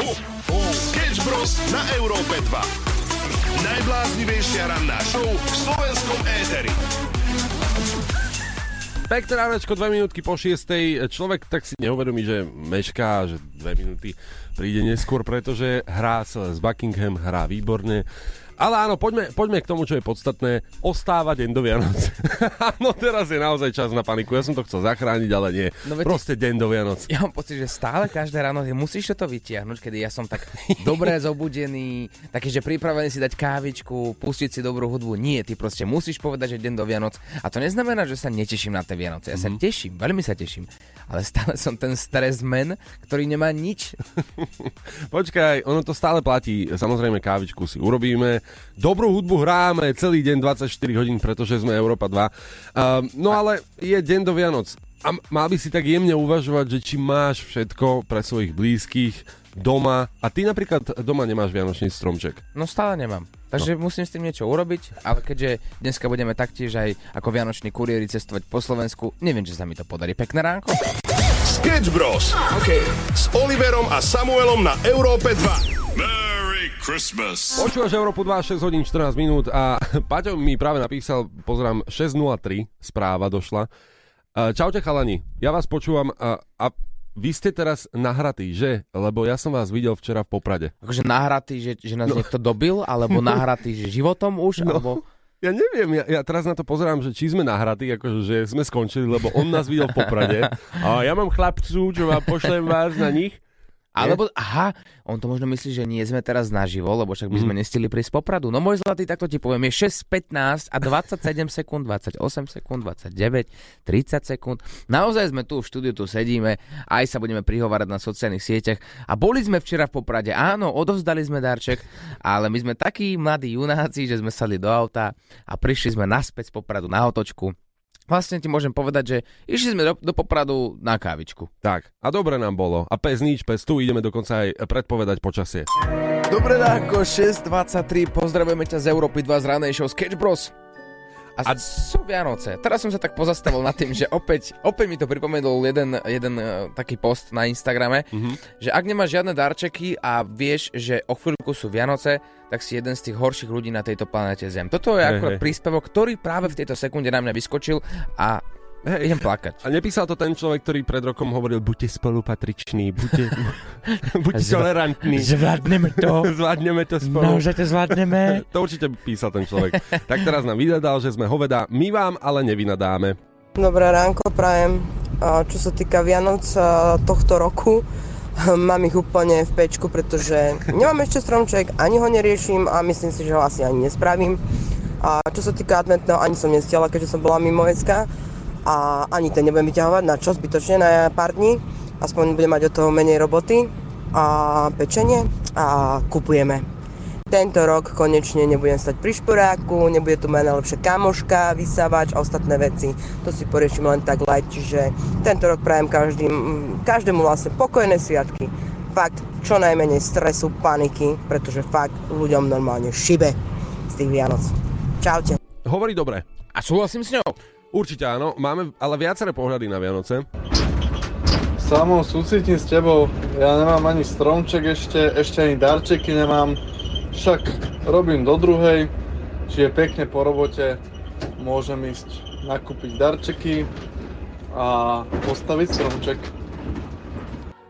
Sketch Bros. na Európe 2. Najbláznivejšia ranná show v slovenskom éteri. Pekné ránečko, dve minútky po šiestej. Človek tak si neuvedomí, že mešká, že dve minúty príde neskôr, pretože hrá sa z Buckingham, hrá výborne. Ale áno, poďme, poďme k tomu, čo je podstatné. Ostáva deň do Vianoc. no teraz je naozaj čas na paniku. Ja som to chcel zachrániť, ale nie. No, veď Proste deň do Vianoc. Ja mám pocit, že stále každé ráno musíš to vytiahnuť, kedy ja som tak dobre zobudený, taký, že pripravený si dať kávičku, pustiť si dobrú hudbu. Nie, ty proste musíš povedať, že deň do Vianoc. A to neznamená, že sa neteším na tie Vianoce. Ja mm-hmm. sa mhm. teším, veľmi sa teším. Ale stále som ten stresmen, ktorý nemá nič. Počkaj, ono to stále platí. Samozrejme, kávičku si urobíme Dobrú hudbu hráme celý deň 24 hodín, pretože sme Európa 2. Uh, no ale je deň do Vianoc. A mal by si tak jemne uvažovať, že či máš všetko pre svojich blízkych doma. A ty napríklad doma nemáš Vianočný stromček. No stále nemám. Takže no. musím s tým niečo urobiť, ale keďže dneska budeme taktiež aj ako vianoční kuriéri cestovať po Slovensku, neviem, či sa mi to podarí. Pekné ránko. Sketch Bros. Okay. S Oliverom a Samuelom na Európe 2. Christmas. Počúvaš Európu 2, 6 hodín 14 minút a Paťo mi práve napísal, pozerám, 6.03 správa došla. Čaute chalani, ja vás počúvam a, a vy ste teraz nahratí, že? Lebo ja som vás videl včera v Poprade. Akože nahratí, že, že nás no. niekto dobil? Alebo nahratí, že životom už? No. Alebo... Ja neviem, ja, ja teraz na to pozerám, že či sme nahratí, akože že sme skončili, lebo on nás videl v Poprade. A ja mám chlapcu, čo vám pošlem vás na nich. Alebo, aha, on to možno myslí, že nie sme teraz naživo, lebo však by sme mm. nestili prísť popradu. No môj zlatý, takto ti poviem, je 6, 15 a 27 sekúnd, 28 sekúnd, 29, 30 sekúnd. Naozaj sme tu v štúdiu, tu sedíme, aj sa budeme prihovárať na sociálnych sieťach. A boli sme včera v Poprade, áno, odovzdali sme darček, ale my sme takí mladí junáci, že sme sali do auta a prišli sme naspäť z Popradu na otočku vlastne ti môžem povedať, že išli sme do, do Popradu na kávičku. Tak, a dobre nám bolo. A pes nič, pes tu, ideme dokonca aj predpovedať počasie. Dobre dáko, 6.23, pozdravujeme ťa z Európy 2 z ranej show Sketch Bros. A, a sú Vianoce. Teraz som sa tak pozastavil nad tým, že opäť, opäť mi to pripomenul jeden, jeden uh, taký post na Instagrame, mm-hmm. že ak nemáš žiadne darčeky a vieš, že o chvíľku sú Vianoce, tak si jeden z tých horších ľudí na tejto planete Zem. Toto je hey, akurát hey. príspevok, ktorý práve v tejto sekunde na mňa vyskočil a Hej, idem plakať. A nepísal to ten človek, ktorý pred rokom hovoril, buďte spolupatriční, buďte, buďte Zva- tolerantní. Zvládneme to. zvládneme to spolu. No, že to zvládneme. to určite písal ten človek. tak teraz nám vydadal, že sme hoveda, my vám ale nevynadáme. Dobré ránko, prajem. Čo sa týka Vianoc tohto roku, mám ich úplne v pečku, pretože nemám ešte stromček, ani ho neriešim a myslím si, že ho asi ani nespravím. A čo sa týka adventného, ani som nestiala, keďže som bola mimo Ecka a ani ten nebudem vyťahovať na čo zbytočne na pár dní. Aspoň budem mať od toho menej roboty a pečenie a kupujeme. Tento rok konečne nebudem stať pri šporáku, nebude tu moja najlepšia kamoška, vysávač a ostatné veci. To si poriešim len tak light, čiže tento rok prajem každým, každému vlastne pokojné sviatky. Fakt, čo najmenej stresu, paniky, pretože fakt ľuďom normálne šibe z tých Vianoc. Čaute. Hovorí dobre. A súhlasím s ňou. Určite áno, máme ale viaceré pohľady na Vianoce. Samo súcitím s tebou, ja nemám ani stromček ešte, ešte ani darčeky nemám, však robím do druhej, čiže pekne po robote môžem ísť nakúpiť darčeky a postaviť stromček.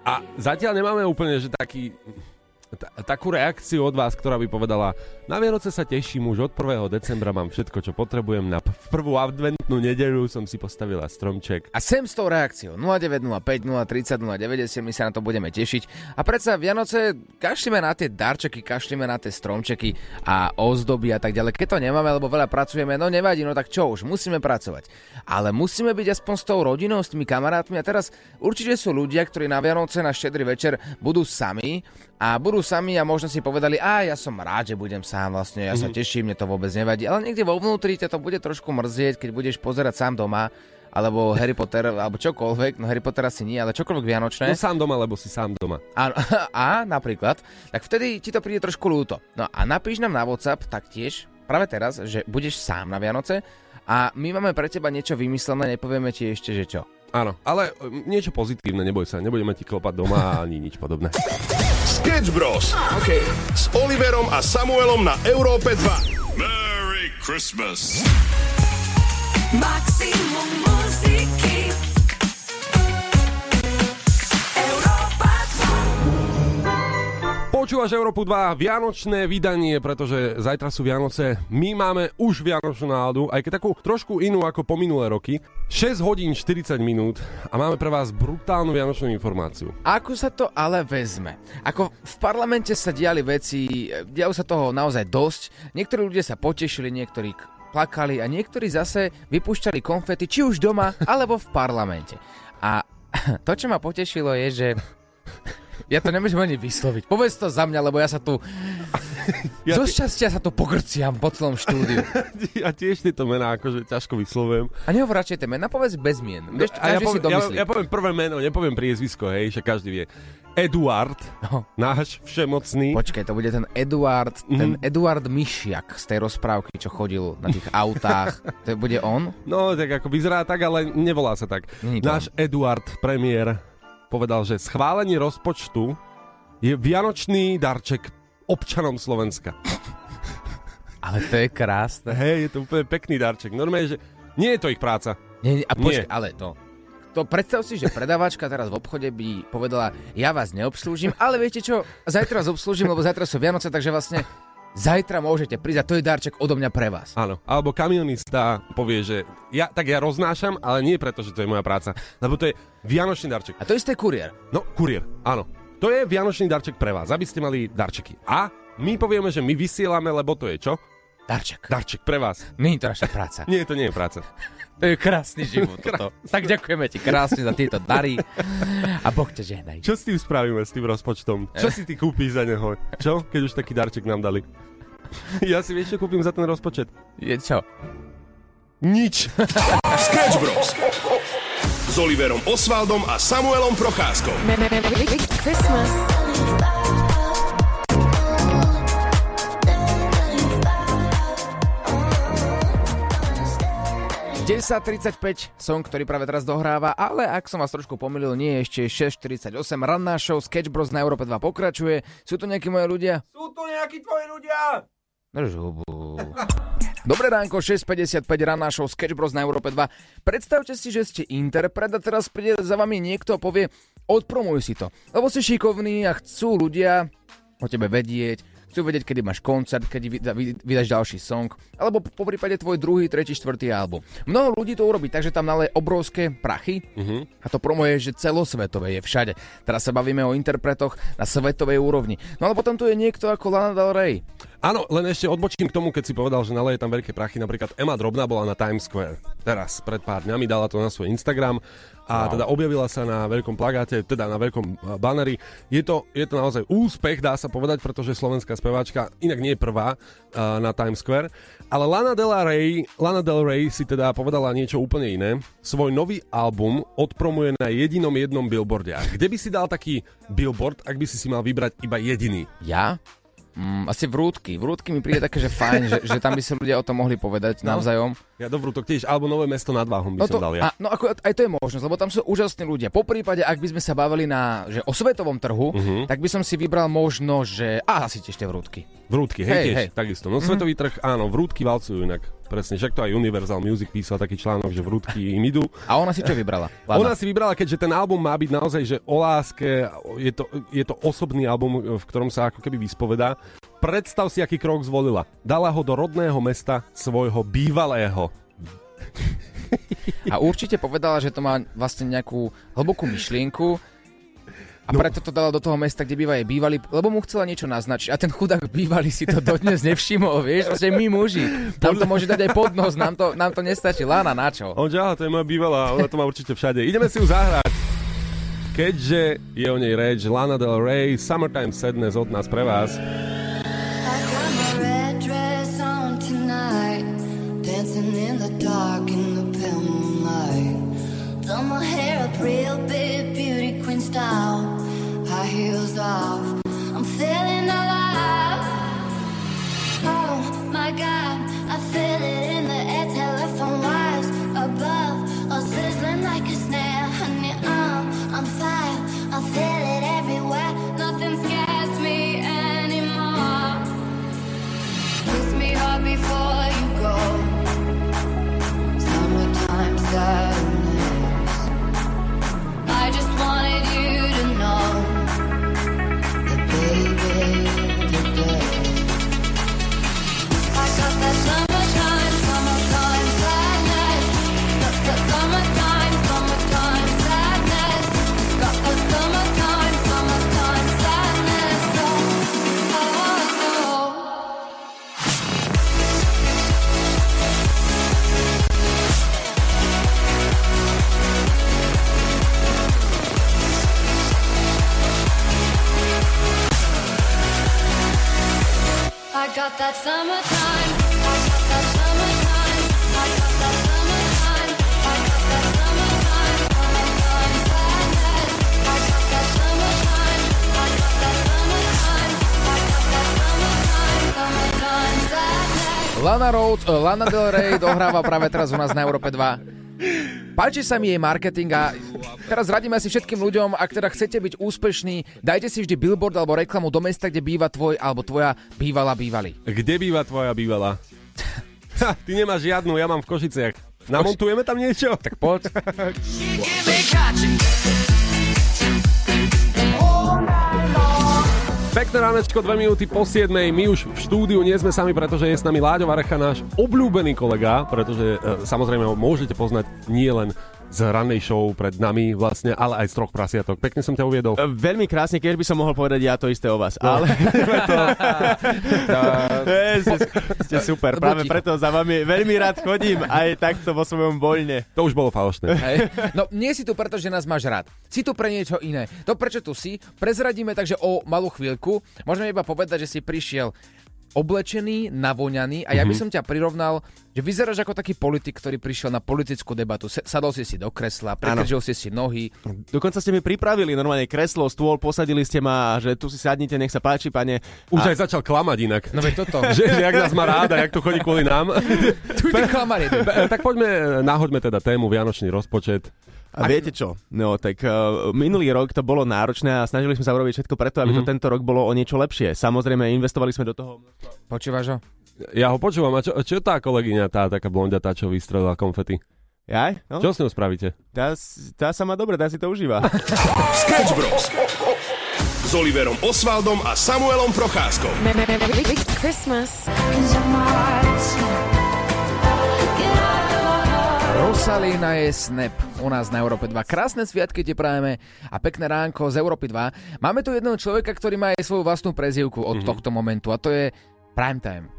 A zatiaľ nemáme úplne, že taký t- takú reakciu od vás, ktorá by povedala, na Vianoce sa teším, už od 1. decembra mám všetko, čo potrebujem, na p- prvú adventnú nedeľu som si postavila stromček. A sem s tou reakciou 0905 030 090, my sa na to budeme tešiť. A predsa Vianoce kašlíme na tie darčeky, kašlíme na tie stromčeky a ozdoby a tak ďalej. Keď to nemáme, lebo veľa pracujeme, no nevadí, no tak čo už, musíme pracovať. Ale musíme byť aspoň s tou rodinou, s tými kamarátmi a teraz určite sú ľudia, ktorí na Vianoce na štedrý večer budú sami a budú sami a možno si povedali, a ja som rád, že budem sám vlastne, ja sa mm-hmm. teším, mne to vôbec nevadí, ale niekde vo vnútri ťa to bude trošku mrzieť, keď budeš pozerať sám doma, alebo Harry Potter, alebo čokoľvek, no Harry Potter asi nie, ale čokoľvek vianočné. No sám doma, lebo si sám doma. A, a napríklad, tak vtedy ti to príde trošku ľúto. No a napíš nám na WhatsApp taktiež, práve teraz, že budeš sám na Vianoce a my máme pre teba niečo vymyslené, nepovieme ti ešte, že čo. Áno, ale niečo pozitívne, neboj sa, nebudeme ti klopať doma ani nič podobné. Sketch Bros. Okay. S Oliverom a Samuelom na Európe 2. Merry Christmas. Maximum Počúvaš Európu 2, Vianočné vydanie, pretože zajtra sú Vianoce. My máme už Vianočnú náladu, aj keď takú trošku inú ako po minulé roky. 6 hodín 40 minút a máme pre vás brutálnu Vianočnú informáciu. Ako sa to ale vezme? Ako v parlamente sa diali veci, dialo sa toho naozaj dosť. Niektorí ľudia sa potešili, niektorí plakali a niektorí zase vypúšťali konfety, či už doma, alebo v parlamente. A to, čo ma potešilo, je, že ja to nemôžem ani vysloviť. Povedz to za mňa, lebo ja sa tu... Ja zo ti- šťastia sa tu pogrciam po celom štúdiu. Ja tiež tieto mená akože ťažko vyslovujem. A nehovor radšej tie mená, povedz bez mien. Vieš, a ja poviem, ja, ja poviem prvé meno, nepoviem priezvisko, hej, že každý vie. Eduard, No. náš všemocný. Počkaj, to bude ten Eduard, Mhm. ten Eduard Myšiak z tej rozprávky, čo chodil na tých autách. To bude on? No, tak ako vyzerá tak, ale nevolá sa tak. Není Náš Eduard, premiér, povedal, že schválenie rozpočtu je vianočný darček občanom Slovenska. Ale to je krásne. Hej, je to úplne pekný darček. Normálne, že nie je to ich práca. Nie, a počkaj, Nie. ale to... To predstav si, že predávačka teraz v obchode by povedala, ja vás neobslúžim, ale viete čo, zajtra vás obslúžim, lebo zajtra sú Vianoce, takže vlastne zajtra môžete prísť a to je darček odo mňa pre vás. Áno. Alebo kamionista povie, že ja, tak ja roznášam, ale nie preto, že to je moja práca. Lebo to je vianočný darček. A to isté kuriér. No, kuriér, áno. To je vianočný darček pre vás, aby ste mali darčeky. A my povieme, že my vysielame, lebo to je čo? Darček. Darček pre vás. Nie je to naša práca. Nie, to nie je práca. To je krásny život. Toto. Tak ďakujeme ti krásne za tieto dary a Boh ťa žehnaj. Čo s tým spravíme, s tým rozpočtom? Čo si ty kúpíš za neho? Čo? Keď už taký darček nám dali. Ja si vieš, čo kúpim za ten rozpočet? Je čo? Nič. Sketch Bros. S Oliverom Osvaldom a Samuelom Procházkou. Merry Christmas 10.35, song, ktorý práve teraz dohráva, ale ak som vás trošku pomýlil, nie je ešte 6.48. Ranná show Sketch Bros na Európe 2 pokračuje. Sú tu nejakí moji ľudia? Sú tu nejakí tvoji ľudia! Drž hubu. Dobré ránko, 6.55, ranná show Sketch Bros na Európe 2. Predstavte si, že ste interpret a teraz príde za vami niekto a povie odpromuj si to. Lebo si šikovný a chcú ľudia o tebe vedieť, chcú vedieť, kedy máš koncert, kedy vydáš ďalší song, alebo po prípade tvoj druhý, tretí, štvrtý album. Mnoho ľudí to urobí, takže tam naleje obrovské prachy a to promuje, že celosvetové je všade. Teraz sa bavíme o interpretoch na svetovej úrovni. No ale potom tu je niekto ako Lana Del Rey. Áno, len ešte odbočím k tomu, keď si povedal, že naleje tam veľké prachy. Napríklad Emma Drobná bola na Times Square. Teraz, pred pár dňami, dala to na svoj Instagram a teda objavila sa na veľkom plagáte, teda na veľkom eh, banneri. Je to, je to naozaj úspech, dá sa povedať, pretože slovenská speváčka inak nie je prvá eh, na Times Square. Ale Lana Del Rey, Lana Del Rey si teda povedala niečo úplne iné. Svoj nový album odpromuje na jedinom jednom billboarde. A kde by si dal taký billboard, ak by si si mal vybrať iba jediný? Ja? Mm, asi vrútky. Vrútky mi príde také, že fajn, že, že tam by sa ľudia o tom mohli povedať No. navzájom. Ja do vrútok tiež, alebo nové mesto nad váhom by No, som to, dal ja. a, no ako, aj to je možnosť, lebo tam sú úžasní ľudia. Po prípade, ak by sme sa bavili na, že o svetovom trhu, Mhm. tak by som si vybral možno, že... A asi tiež tie vrútky. Vrútky, hej, Hej, tiež, hej. takisto. No svetový trh, áno, vrútky valcujú inak. Presne, však to aj Universal Music písal taký článok, že vrútky im idú. A ona si čo vybrala? Ona si vybrala, keďže ten album má byť naozaj, že o láske, je to, je to osobný album, v ktorom sa ako keby vyspovedá. Predstav si, aký krok zvolila. Dala ho do rodného mesta svojho bývalého. A určite povedala, že to má vlastne nejakú hlbokú myšlienku a No. preto to dala do toho mesta, kde býva jej bývalý, lebo mu chcela niečo naznačiť. A ten chudák bývalý si to dodnes nevšimol, vieš? Proste my muži. Tam to môže dať aj pod nos, nám to, nám to nestačí. Lána, na čo? On že, aha, to je moja bývalá, ona to má určite všade. Ideme si ju zahrať. Keďže je o nej reč, Lana Del Rey, Summertime Sadness od nás pre vás. I got my red dress on tonight, dancing in the dark in the pale moonlight. Done my hair up real big, beauty queen style, heels off. Got that summertime. Lana Rhodes, uh, Lana Del Rey dohráva práve teraz u nás na Európe 2. Páči sa mi jej marketing a teraz radíme si všetkým ľuďom, ak teda chcete byť úspešní, dajte si vždy billboard alebo reklamu do mesta, kde býva tvoj alebo tvoja bývalá bývalý. Kde býva tvoja bývalá? Ha, ty nemáš žiadnu, ja mám v Košiciach. Namontujeme tam niečo? Tak poď. Pekné ránečko, dve minúty po 7. My už v štúdiu nie sme sami, pretože je s nami Láďo Varecha, náš obľúbený kolega, pretože e, samozrejme ho môžete poznať nie len z rannej show pred nami vlastne, ale aj z troch prasiatok. Pekne som ťa uviedol. E, Veľmi krásne, keď by som mohol povedať ja to isté o vás. Ale Eh, ste, ste super, práve preto za vami veľmi rád chodím aj takto vo svojom voľne. To už bolo falošné. Hej. No, nie si tu preto, že nás máš rád. Si tu pre niečo iné. To, prečo tu si, prezradíme takže o malú chvíľku. Môžeme iba povedať, že si prišiel oblečený, navoňaný a ja by som ťa prirovnal, že vyzeráš ako taký politik, ktorý prišiel na politickú debatu. Sadol si si do kresla, prekržil si si nohy. Dokonca ste mi pripravili normálne kreslo, stôl, posadili ste ma, že tu si sadnite, nech sa páči, pane. Už aj začal klamať inak. No veď toto. že, že jak nás má ráda, jak to chodí kvôli nám. Tu ty klamar jeden. E, tak poďme, náhoďme teda tému Vianočný rozpočet. A viete čo? No tak uh, minulý rok to bolo náročné a snažili sme sa urobiť všetko preto, aby to tento rok bolo o niečo lepšie. Samozrejme, investovali sme do toho. Počúvaš ho? Ja ho počúvam. A čo, čo tá kolegyňa, tá taká blondiatá, čo vystrelila konfety? Jaj? No? Čo s ňou spravíte? Tá, tá sa má dobre, tá si to užíva. Sketch Bros. S Oliverom Osvaldom a Samuelom Procházkom. Christmas. Rosalina je Snap u nás na Európe 2. Krásne sviatky ti prajeme a pekné ránko z Európy 2. Máme tu jedného človeka, ktorý má aj svoju vlastnú prezývku od tohto momentu a to je Primetime.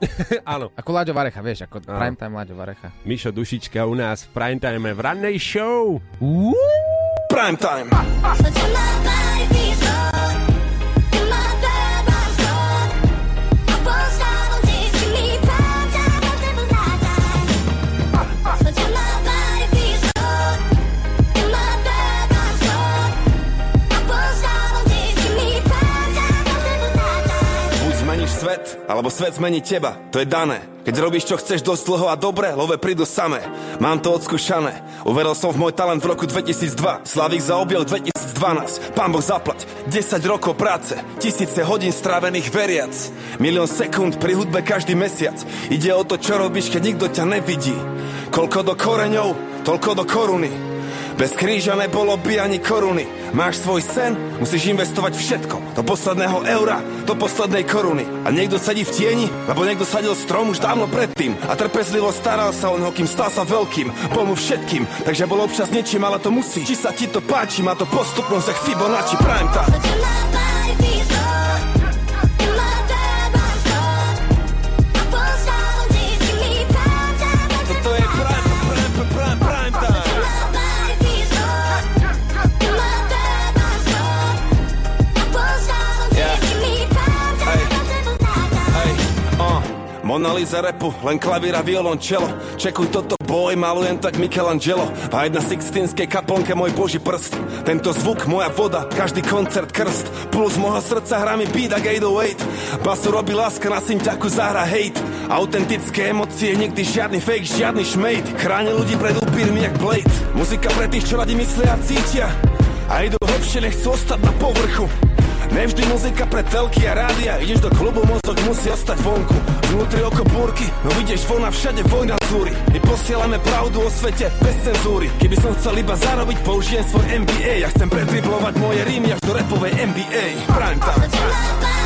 Áno. Ako Láďo Varecha, vieš, ako Áno. Primetime Láďo Varecha. Mišo Dušička u nás v primetime v rannej show. Prime time. Alebo svet zmení teba. To je dané. Keď robíš, čo chceš dosť dlho a dobre, love prídu samé. Mám to odskúšané. Uveril som v môj talent v roku 2002. Slavik zaobjel 2012. Pán Boh zaplať. 10 rokov práce. Tisíce hodín strávených veriac. Milión sekúnd pri hudbe každý mesiac. Ide o to, čo robíš, keď nikto ťa nevidí. Koľko do koreňov, toľko do koruny. Bez kríža nebolo by ani koruny. Máš svoj sen, musíš investovať všetko. Do posledného eura, do poslednej koruny. A niekto sedí v tieni, lebo niekto sadil strom už dávno predtým. A trpezlivo staral sa o neho, kým stal sa veľkým. Bol mu všetkým, takže bol občas niečím, ale to musí. Či sa ti to páči, má to postupnosť, jak Fibonacci prime time. Mona Lisa repu, len klavír a violončelo Čekuj toto boj, malujem tak Michelangelo. A jedna sixtínskej kaplnke môj boží prst. Tento zvuk, moja voda, každý koncert krst. Puls môjho srdca hrá mi beat ak 808 Basu robí láska, na synťaku zahra hate. Autentické emócie, nikdy žiadny fake, žiadny šmejt. Chráni ľudí pred upírmi jak Blade. Muzika pre tých, čo radi myslia a cítia. A idú hlbšie, nechcú ostať na povrchu Nevždy muzika pre telky a rádia. Ideš do klubu, mozog musí ostať vonku. Vnútri oko búrky, no vidíš von a všade vojna zúry My posielame pravdu o svete bez cenzúry. Keby som chcel iba zarobiť, použijem svoj MBA Ja chcem predriblovať moje rímy až do repovej NBA Prime time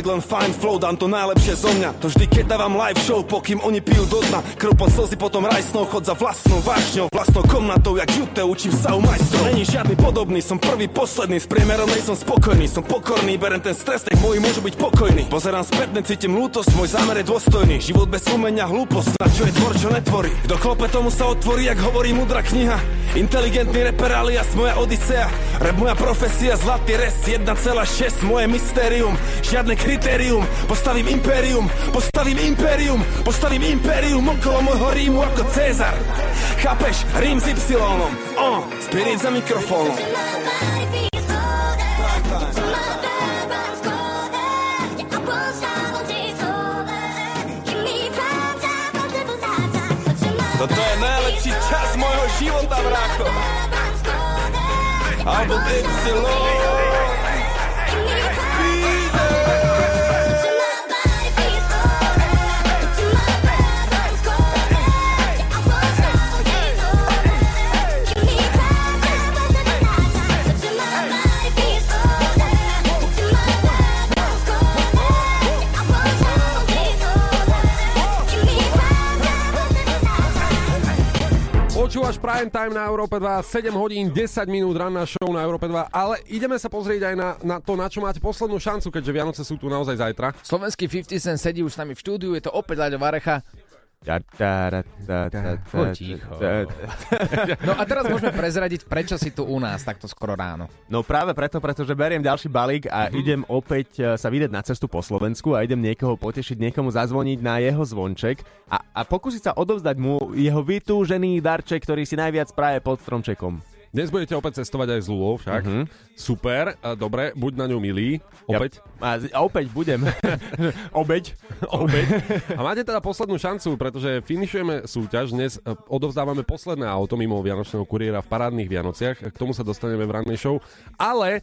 jazyk len fine flow, dám to najlepšie zo mňa. To vždy, keď dávam live show, pokým oni pijú do dna. Krv slzy, potom rajsnou, chod za vlastnou vášňou, vlastnou komnatou, jak jute, učím sa u majstrov. Není žiadny podobný, som prvý, posledný, s priemerom nej som spokojný, som pokorný, berem ten stres, nech moji môžu byť pokojní. Pozerám späť, cítim lútosť, môj zámer je dôstojný, život bez umenia, hlúposť, na čo je tvor, čo netvorí. Kto klope, tomu sa otvorí, jak hovorí mudrá kniha. Inteligentný reper alias moja odisea, rap moja profesia, zlatý res 1,6, moje mystérium, žiadne kritérium, postavím impérium, postavím impérium, postavím impérium okolo môjho rímu ako Cezar. Chápeš? Rím s Y, oh, spirit za mikrofónom. Toto je najlepší čas môjho života, brácho. Album Y. Počúvaš Prime Time na Európe 2, 7 hodín, 10 minút ranná show na Európe 2, ale ideme sa pozrieť aj na, na to, na čo máte poslednú šancu, keďže Vianoce sú tu naozaj zajtra. Slovenský 50 Cent sedí už s nami v štúdiu, je to opäť Láďo Varecha. No a teraz môžeme prezradiť, prečo si tu u nás takto skoro ráno. No práve preto, pretože beriem ďalší balík a idem opäť e, sa vydať na cestu po Slovensku a idem niekoho potešiť, niekomu zazvoniť na jeho zvonček a, a pokúsiť sa odovzdať mu jeho vytúžený darček, ktorý si najviac praje pod stromčekom. Dnes budete opäť cestovať aj z Lulou, však. Mhm. Super, a dobre, buď na ňu milý, opäť. A, a opäť budem. Obeď. Obeď. A máte teda poslednú šancu, pretože finišujeme súťaž. Dnes e, odovzdávame posledné auto mimo Vianočného kuriéra v parádnych Vianociach. K tomu sa dostaneme v rannej show. Ale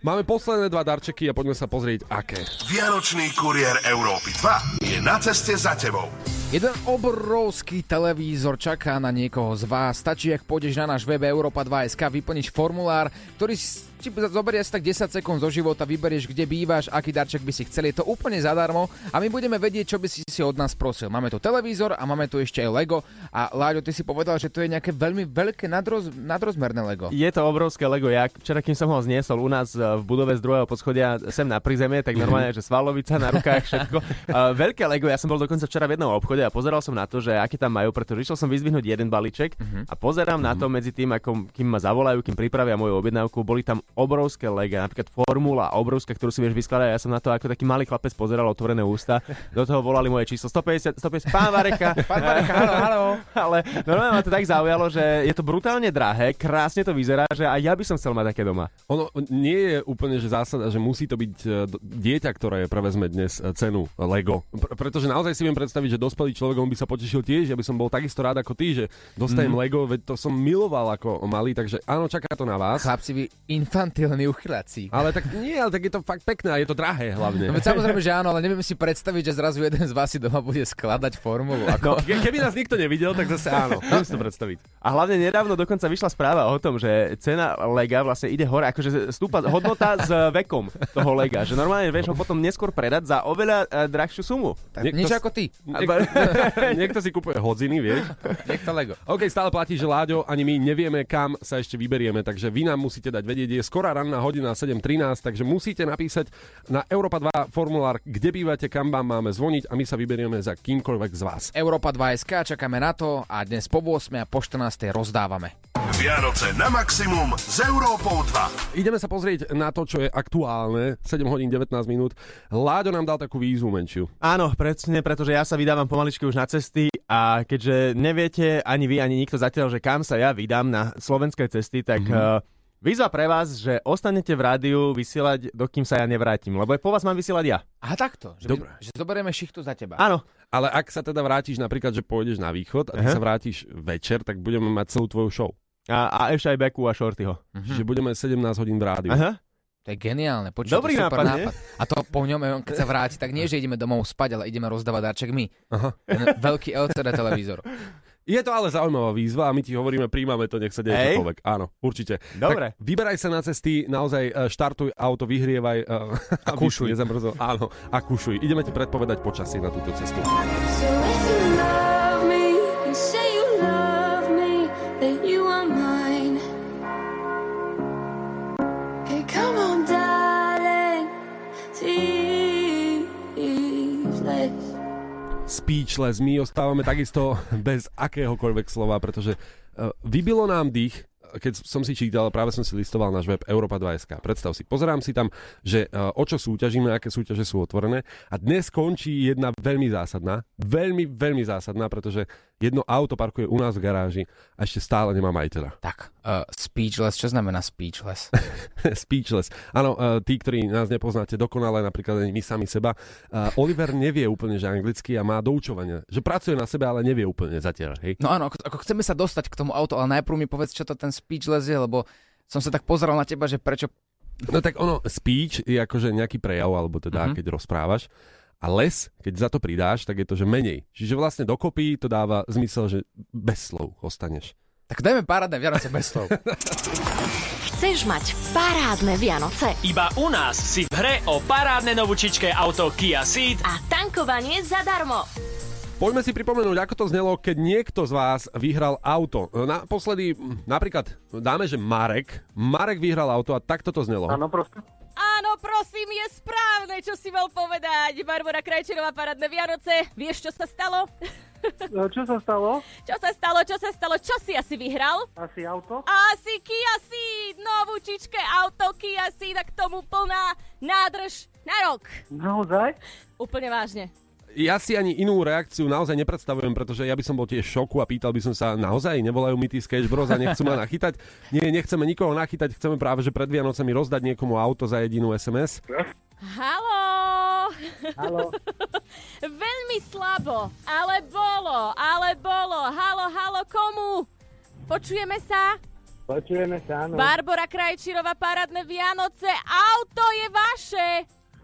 máme posledné dva darčeky a poďme sa pozrieť, aké. Vianočný kuriér Európy 2 je na ceste za tebou. Jeden obrovský televízor čaká na niekoho z vás. Stačí, ak pôjdeš na náš web Europa2.sk, vyplníš formulár, ktorý si ti zoberie asi tak 10 sekúnd zo života, vyberieš, kde bývaš, aký darček by si chcel. Je to úplne zadarmo a my budeme vedieť, čo by si si od nás prosil. Máme tu televízor a máme tu ešte aj Lego. A Láďo, ty si povedal, že to je nejaké veľmi veľké nadroz, nadrozmerné Lego. Je to obrovské Lego. Ja včera, kým som ho zniesol u nás e, v budove z druhého poschodia sem na prízemie, tak normálne, že svalovica na rukách, všetko. Uh, veľké Lego, ja som bol dokonca včera v jednom obchode a pozeral som na to, že aký tam majú, pretože išiel som vyzvihnúť jeden balíček a pozerám na to medzi tým, ako, kým ma zavolajú, kým pripravia moju objednávku, boli tam obrovské lega, napríklad formula obrovská, ktorú si vieš vyskladať. Ja som na to ako taký malý chlapec pozeral otvorené ústa. Do toho volali moje číslo 150, 150 pán Varecha. Pán Varecha, halo, halo. Ale normálne ma to tak zaujalo, že je to brutálne drahé, krásne to vyzerá, že aj ja by som chcel mať také doma. Ono nie je úplne že zásada, že musí to byť e, dieťa, ktoré prevezme dnes e, cenu Lego. Pr- pretože naozaj si viem predstaviť, že dospelý človek on by sa potešil tiež, ja by som bol takisto rád ako ty, že dostajem Lego, veď to som miloval ako malý, takže áno, čaká to na vás. Chlapci, vy infantilní uchyláci. Ale tak nie, ale tak je to fakt pekné a je to drahé hlavne. No samozrejme, že áno, ale neviem si predstaviť, že zrazu jeden z vás si doma bude skladať formulu. Ako... No, ke- keby nás nikto nevidel, tak zase áno. Viem si to predstaviť. A hlavne nedávno dokonca vyšla správa o tom, že cena lega vlastne ide hore, akože stúpa hodnota s vekom toho lega, že normálne vieš ho potom neskôr predať za oveľa uh, drahšiu sumu. Tak nič ako ty. Niek- niekto si kúpuje hodziny, vieš? Niekto Lego. OK, stále platí, že Láďo, ani my nevieme, kam sa ešte vyberieme, takže vy nám musíte dať vedieť, je skorá ranná hodina 7.13, takže musíte napísať na Európa 2 formulár, kde bývate, kam vám máme zvoniť a my sa vyberieme za kýmkoľvek z vás. Európa 2SK, čakáme na to a dnes po 8 a po 14 rozdávame. Vianoce na maximum s Európou 2. Ideme sa pozrieť na to, čo je aktuálne, 7 hodín 19 minút. Láďo nám dal takú výzvu menšiu. Áno, presne, pretože ja sa vydávam pomaličky už na cesty a keďže neviete ani vy, ani nikto zatiaľ, že kam sa ja vydám na slovenské cesty, tak mm-hmm. uh, výzva pre vás, že ostanete v rádiu vysielať, dokým sa ja nevrátim, lebo aj po vás mám vysielať ja. Aha, takto. Že, Dobre. že zoberieme šichtu za teba. Áno, Ale ak sa teda vrátiš napríklad, že pôjdeš na východ a ty Aha. sa vrátiš večer, tak budeme mať celú tvoju show. a, a ešte aj Beku a Shortyho. Čiže budeme 17 hodín v rádiu. Aha. To je geniálne. Počuť, Dobrý to super nápad, nie? nápad. A to po ňom, keď sa vráti, tak nie, že ideme domov spať, ale ideme rozdávať darček my. Aha. Ten veľký LCD televízor. Je to ale zaujímavá výzva a my ti hovoríme, príjmame to, nech sa deje čokoľvek. Áno, určite. Dobre. Tak vyberaj sa na cesty, naozaj e, štartuj auto, vyhrievaj uh, a kušuj. Nezamrzol. Áno, a kušuj. Ideme ti predpovedať počasie na túto cestu. Speechless, my ostávame takisto bez akéhokoľvek slova, pretože uh, vybilo nám dých, keď som si čítal, práve som si listoval náš web Europa 2.sk. Predstav si, pozerám si tam, že uh, o čo súťažíme, aké súťaže sú otvorené a dnes končí jedna veľmi zásadná, veľmi, veľmi zásadná, pretože jedno auto parkuje u nás v garáži a ešte stále nemá majiteľa. Tak, uh, speechless, čo znamená speechless? Speechless. Áno, uh, tí, ktorí nás nepoznáte dokonale, napríklad ani my sami seba, uh, Oliver nevie úplne, že anglicky a má doučovania. Že pracuje na sebe, ale nevie úplne zatiaľ, hej? No áno, ako, ako chceme sa dostať k tomu autu, ale najprv mi povedz, čo to ten speechless je, lebo som sa tak pozeral na teba, že prečo... No tak ono, speech je akože nejaký prejav, alebo teda, Mhm. keď rozprávaš. A les, keď za to pridáš, tak je to, že menej. Čiže vlastne dokopy to dáva zmysel, že bez slov ostaneš. Tak dajme parádne Vianoce bez slov. Chceš mať parádne Vianoce Iba u nás si v hre o parádne novúčičké auto Kia Ceed a tankovanie zadarmo. Poďme si pripomenúť, ako to znelo, keď niekto z vás vyhral auto. Naposledy, mm, napríklad, dáme, že Marek. Marek vyhral auto a takto to znelo. Áno, prosím. Áno, prosím, je správne, čo si mal povedať. Barbara Krajčerová, parádne Vianoce. Vieš, čo sa stalo? No, Čo sa stalo? Čo sa stalo, čo sa stalo? Čo si asi vyhral? Asi auto? Asi Kia Ceed, novúčičké auto Kia Ceed a k tomu plná nádrž na rok. Naozaj? Úplne vážne. Ja si ani inú reakciu naozaj nepredstavujem, pretože ja by som bol tiež v šoku a pýtal by som sa, naozaj nevolajú mi tí Sketch Bros a nechcú ma nachytať? Nie, nechceme nikoho nachytať, chceme práve, že pred Vianocami rozdať niekomu auto za jedinú SMS. Haló! Haló. Veľmi slabo, ale bolo, ale bolo. Halo, halo, komu? Počujeme sa? Počujeme sa, áno. Barbara Krajčírová, parádne Vianoce. Auto je vaše.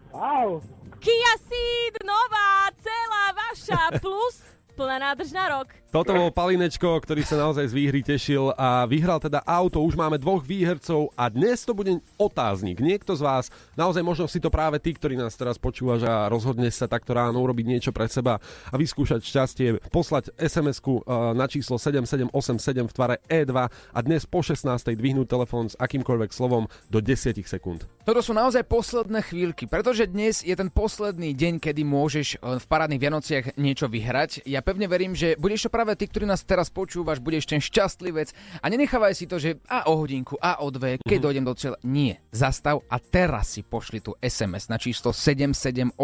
Au. Kia Ceed, nová, celá vaša, plus plná nádrž na rok. Toto bol Palinečko, ktorý sa naozaj z výhry tešil a vyhral teda auto. Už máme dvoch výhercov a dnes to bude otáznik. Niekto z vás, naozaj možno si to práve tí, ktorí nás teraz počúvaš a rozhodne sa takto ráno urobiť niečo pre seba a vyskúšať šťastie, poslať SMS-ku eh, na číslo 7787 v tvare E2 a dnes po 16. dvihnúť telefón s akýmkoľvek slovom do 10 sekúnd. Toto sú naozaj posledné chvíľky, pretože dnes je ten posledný deň, kedy môžeš eh, v parádnych Vianociach niečo vyhrať. Ja pevne verím, že budeš to práve ty, ktorý nás teraz počúvaš, budeš ten šťastlivec a nenechávaj si to, že a o hodinku, a o dve, keď dojdem do cieľa. Nie, zastav a teraz si pošli tu SMS na číslo 7787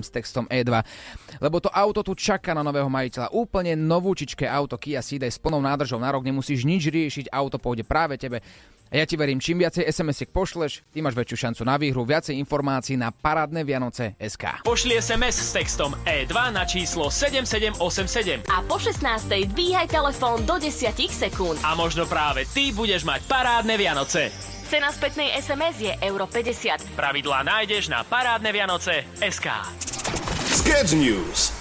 s textom E2, lebo to auto tu čaká na nového majiteľa. Úplne novúčičké auto Kia Ceed s plnou nádržou na rok, nemusíš nič riešiť, auto pôjde práve tebe. A ja ti verím, čím viacej SMS-iek pošleš, tým máš väčšiu šancu na výhru, viacej informácií na parádne Vianoce SK. Pošli SMS s textom E2 na číslo 7787 A po 16. dvíhaj telefón do 10 sekúnd. a možno práve ty budeš mať parádne Vianoce. Cena spätnej SMS je euro 50. Pravidlá nájdeš na parádne Vianoce SK. Sketch News.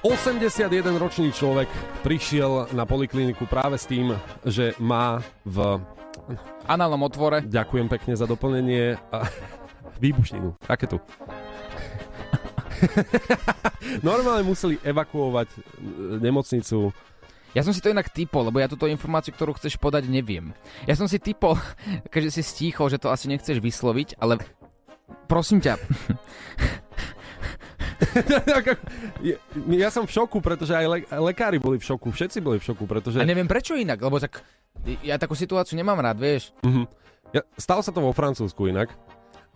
81-ročný človek prišiel na polikliniku práve s tým, že má v... Análnom otvore. Ďakujem pekne za doplnenie. Výbušninu. Raketu. Normálne museli evakuovať e, nemocnicu. Ja som si to inak typol, lebo ja túto informáciu, ktorú chceš podať, neviem. Ja som si typol, keďže si stíchol, že to asi nechceš vysloviť, ale prosím ťa, ja som v šoku, pretože aj le- lekári boli v šoku, všetci boli v šoku, pretože... a neviem prečo inak, lebo tak ja takú situáciu nemám rád, vieš. Mhm. Ja, stalo sa to vo Francúzsku inak.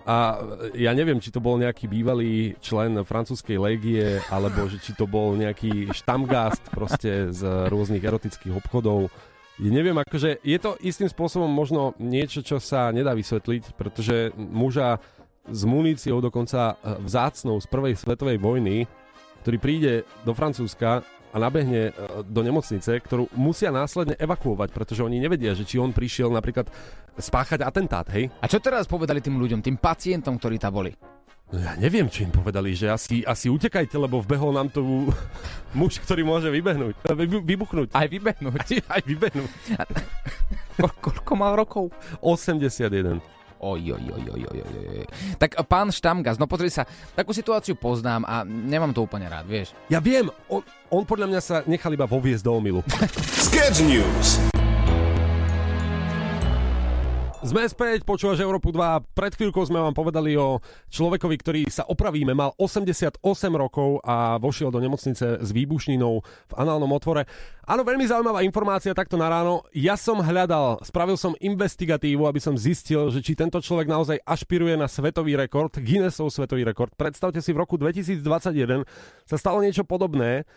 A ja neviem, či to bol nejaký bývalý člen francúzskej légie, alebo že či to bol nejaký štamgast proste z rôznych erotických obchodov. Ja neviem, akože je to istým spôsobom možno niečo, čo sa nedá vysvetliť, pretože muža s muníciou dokonca eh, vzácnou z prvej svetovej vojny, ktorý príde do Francúzska a nabehne e, do nemocnice, ktorú musia následne evakuovať, pretože oni nevedia, že či on prišiel napríklad spáchať atentát, hej? A čo teraz povedali tým ľuďom, tým pacientom, ktorí tam boli? Ja neviem, čo im povedali, že asi, asi utekajte, lebo vbehol nám tu muž, ktorý môže vybehnúť, vy- vybuchnúť. Aj vybehnúť. Aj, aj vybehnúť. Ko- koľko mal rokov? 81. Oj, oj, oj, oj, oj, oj, oj. Tak pán Štamgas, no pozri sa, takú situáciu poznám a nemám to úplne rád, vieš. Ja viem, on, on podľa mňa sa nechal iba voviesť do omilu. Sketch News. Sme späť, počúvaš Európu 2. Pred chvíľkou sme vám povedali o človekovi, ktorý sa opravíme, mal 88 rokov a vošiel do nemocnice s výbušninou v análnom otvore. Áno, veľmi zaujímavá informácia takto na ráno. Ja som hľadal, spravil som investigatívu, aby som zistil, že či tento človek naozaj ašpiruje na svetový rekord, Guinnessov svetový rekord. Predstavte si, v roku 2021 sa stalo niečo podobné.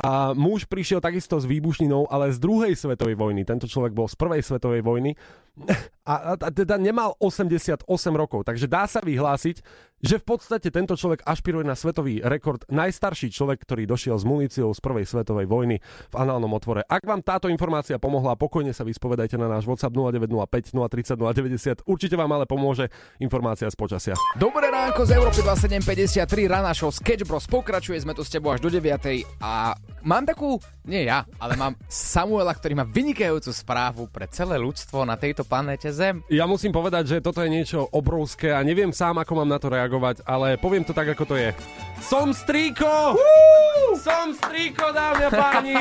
A muž prišiel takisto s výbušninou, ale z druhej svetovej vojny. Tento človek bol z prvej svetovej vojny. A, a, a teda nemal 88 rokov. Takže dá sa vyhlásiť, že v podstate tento človek ašpiruje na svetový rekord. Najstarší človek, ktorý došiel s muníciou z prvej svetovej vojny v análnom otvore. Ak vám táto informácia pomohla, pokojne sa vyspovedajte na náš WhatsApp 0905 030 090. Určite vám ale pomôže informácia z počasia. Dobré ránko z Európy 2753, rána show Sketch Bros pokračuje, sme tu s tebou až do 9. A mám takú, nie ja, ale mám Samuela, ktorý má vynikajúcu správu pre celé ľudstvo na tejto planéte Zem. Ja musím povedať, že toto je niečo obrovské a neviem sám, ako mám na to reagovať, ale poviem to tak, ako to je. Som strýko! Som strýko, dámy a páni!